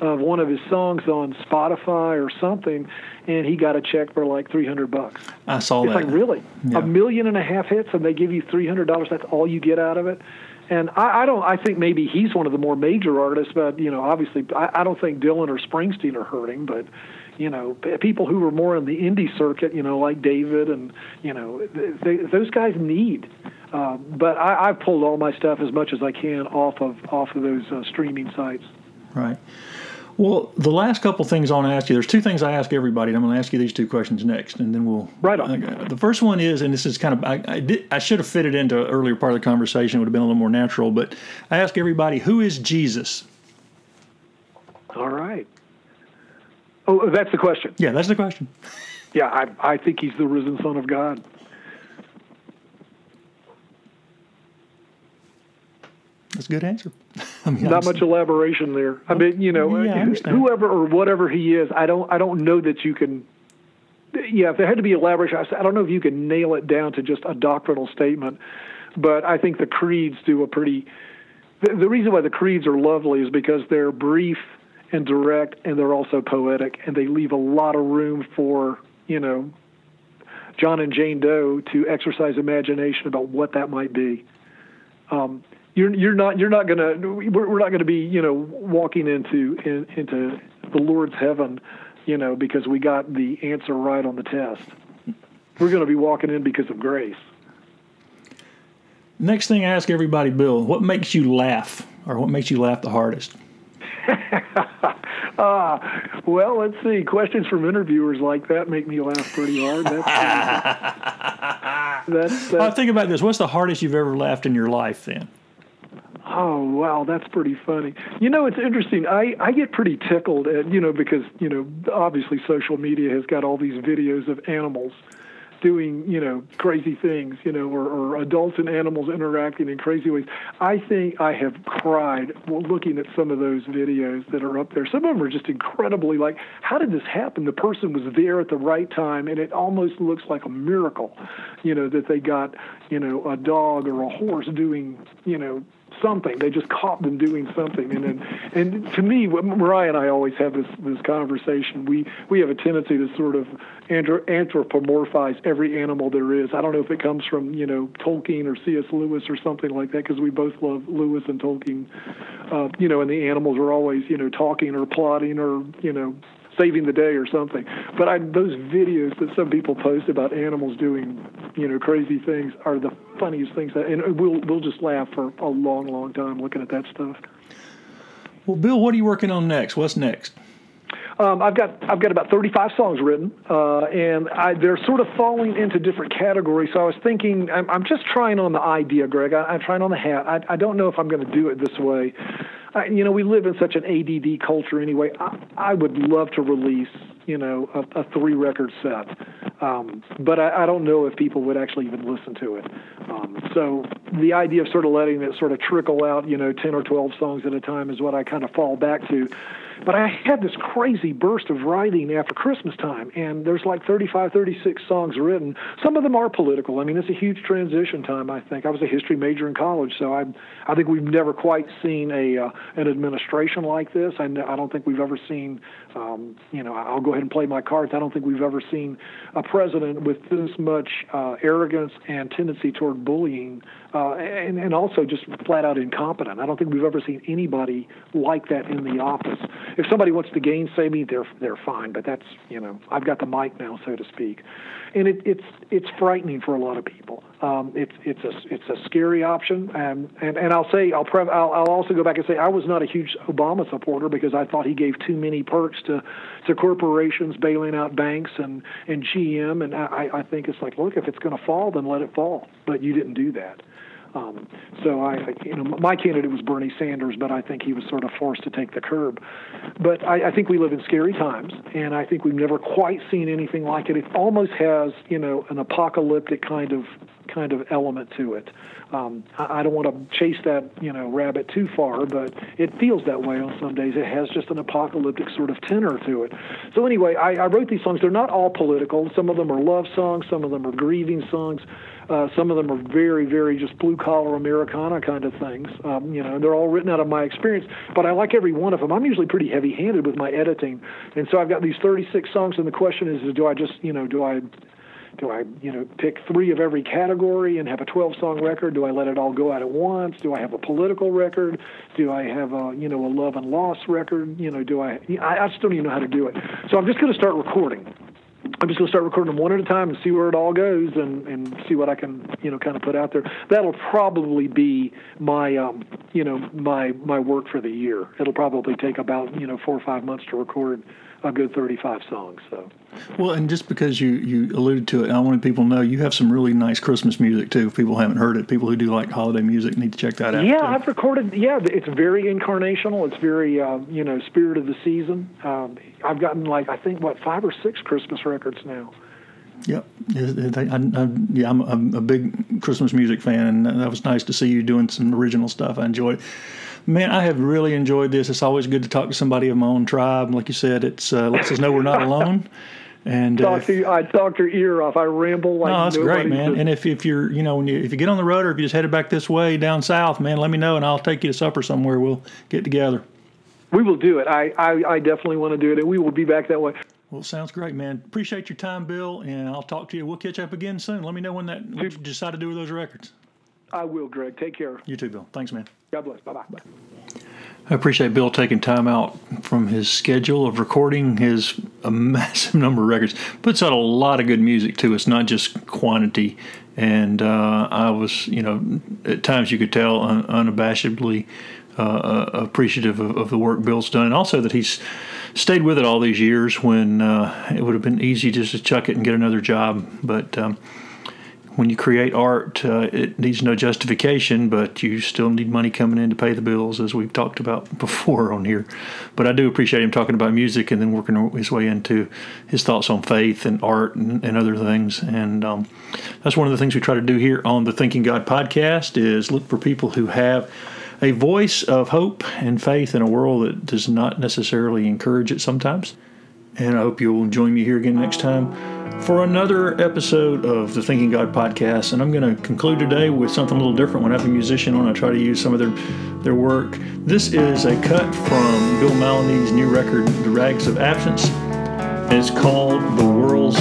of one of his songs on Spotify or something, and he got a check for like three hundred bucks. I saw It's that. like really Yeah. a million and a half hits, and they give you three hundred dollars. That's all you get out of it. And I, I don't. I think maybe he's one of the more major artists, but you know, obviously, I, I don't think Dylan or Springsteen are hurting. But you know, people who were more in the indie circuit, you know, like David, and you know, th- they, those guys need. Uh, but I, I've pulled all my stuff as much as I can off of off of those uh, streaming sites. Right. Well, the last couple things I want to ask you, there's two things I ask everybody. and I'm going to ask you these two questions next, and then we'll. Right on. Uh, the first one is, and this is kind of, I, I, did, I should have fitted into an earlier part of the conversation. It would have been a little more natural, but I ask everybody, who is Jesus? All right. Oh, that's the question. Yeah, that's the question. Yeah, I, I think he's the risen Son of God. That's a good answer. (laughs) I mean, Not much elaboration there. I mean, you know, Yeah, uh, understand. whoever or whatever he is, I don't, I don't know that you can. Yeah, if there had to be elaboration, I don't know if you can nail it down to just a doctrinal statement. But I think the creeds do a pretty. The, the reason why the creeds are lovely is because they're brief and direct, and they're also poetic, and they leave a lot of room for you know John and Jane Doe to exercise imagination about what that might be. Um, you're you're not you're not gonna we're, we're not gonna be you know walking into in, into the Lord's heaven, you know, because we got the answer right on the test. We're gonna be walking in because of grace. Next thing I ask everybody, Bill, what makes you laugh, or what makes you laugh the hardest? (laughs) Ah, well, let's see. Questions from interviewers like that make me laugh pretty hard. That's (laughs) that's, Uh, that's think about this. What's the hardest you've ever laughed in your life? Then. Oh wow, that's pretty funny. You know, it's interesting. I I get pretty tickled at you know because you know obviously social media has got all these videos of animals doing you know crazy things you know or, or adults and animals interacting in crazy ways. I think I have cried looking at some of those videos that are up there. Some of them are just incredibly like, how did this happen? The person was there at the right time, and it almost looks like a miracle, you know, that they got you know a dog or a horse doing you know something. They just caught them doing something. And and, and to me, Muriah and I always have this this conversation. We we have a tendency to sort of anthropomorphize every animal there is. I don't know if it comes from you know Tolkien or C.S. Lewis or something like that, because we both love Lewis and Tolkien. Uh, you know, and the animals are always you know talking or plotting or you know saving the day or something. But I, those videos that some people post about animals doing, you know, crazy things are the funniest things. That, and we'll we'll just laugh for a long, long time looking at that stuff. Well, Bill, what are you working on next? What's next? Um, I've got I've got about 35 songs written, uh, and I, they're sort of falling into different categories. So I was thinking, I'm, I'm just trying on the idea, Greg. I, I'm trying on the hat. I, I don't know if I'm going to do it this way. I, you know, we live in such an ADD culture anyway. I, I would love to release, you know, a, a three record set, um, but I, I don't know if people would actually even listen to it. Um, so the idea of sort of letting it sort of trickle out, you know, 10 or 12 songs at a time is what I kind of fall back to. But I had this crazy burst of writing after Christmas time, and there's like 35, 36 songs written. Some of them are political. I mean, it's a huge transition time. I think I was a history major in college, so I, I think we've never quite seen a uh, an administration like this. I, I don't think we've ever seen, um, you know, I'll go ahead and play my cards. I don't think we've ever seen a president with this much uh, arrogance and tendency toward bullying, uh, and, and also just flat out incompetent. I don't think we've ever seen anybody like that in the office if somebody wants to gainsay me, they're they're fine. But that's you know I've got the mic now, so to speak, and it, it's it's frightening for a lot of people. Um, it's it's a it's a scary option, and and, and I'll say I'll, pre- I'll I'll also go back and say I was not a huge Obama supporter because I thought he gave too many perks to to corporations bailing out banks and and GM, and I I think it's like look if it's going to fall then let it fall, but you didn't do that. Um, so I, you know, my candidate was Bernie Sanders, but I think he was sort of forced to take the curb. But I, I think we live in scary times, and I think we've never quite seen anything like it. It almost has, you know, an apocalyptic kind of kind of element to it. Um, I, I don't want to chase that, you know, rabbit too far, but it feels that way on some days. It has just an apocalyptic sort of tenor to it. So anyway, I, I wrote these songs. They're not all political. Some of them are love songs. Some of them are grieving songs. Uh, some of them are very, very just blue collar Americana kind of things. Um, you know, they're all written out of my experience, but I like every one of them. I'm usually pretty heavy handed with my editing, and so I've got these 36 songs, and the question is, is do I just, you know, do I do I, you know, pick three of every category and have a 12 song record? Do I let it all go out at once? Do I have a political record? Do I have a, you know, a love and loss record? You know, do I, I just don't even know how to do it. So I'm just going to start recording. I'm just going to start recording them one at a time and see where it all goes and, and see what I can, you know, kind of put out there. That'll probably be my, um, you know, my my work for the year. It'll probably take about, you know, four or five months to record a good 35 songs. So. Well, and just because you you alluded to it, I wanted people to know you have some really nice Christmas music too. If people haven't heard it, people who do like holiday music need to check that out. Yeah, too. I've recorded. Yeah, it's very incarnational. It's very uh, you know spirit of the season. Um, I've gotten like I think what five or six Christmas records now. Yep. I, I, yeah, I'm, I'm, a big Christmas music fan, and that was nice to see you doing some original stuff. I enjoyed. Man, I have really enjoyed this. It's always good to talk to somebody of my own tribe. Like you said, it's uh, lets us know we're not alone. And talk uh, to you, I talk your ear off. I ramble like that. no, that's great, man. And if, if you're you know when you if you get on the road or if you just headed back this way down south, man, let me know and I'll take you to supper somewhere. We'll get together. We will do it. I I, I definitely want to do it, and we will be back that way. Well, sounds great, man. Appreciate your time, Bill, and I'll talk to you. We'll catch up again soon. Let me know when that what you decide to do with those records. I will, Greg. Take care. You too, Bill. Thanks, man. God bless. Bye-bye. I appreciate Bill taking time out from his schedule of recording his a (laughs) massive number of records. Puts out a lot of good music too. It's not just quantity. And uh, I was, you know, at times you could tell un- unabashedly uh, uh, appreciative of, of, the work Bill's done, and also that he's stayed with it all these years when uh, it would have been easy just to chuck it and get another job. But um, when you create art, uh, it needs no justification, but you still need money coming in to pay the bills, as we've talked about (laughs) before on here. But I do appreciate him talking about music and then working his way into his thoughts on faith and art and, and other things. And um, that's one of the things we try to do here on the Thinking God podcast is look for people who have a voice of hope and faith in a world that does not necessarily encourage it sometimes. And I hope you'll join me here again next time for another episode of the Thinking God podcast. And I'm going to conclude today with something a little different. When I have a musician on, I try to use some of their, their work. This is a cut from Bill Mallonee's new record, The Rags of Absence. It's called The World's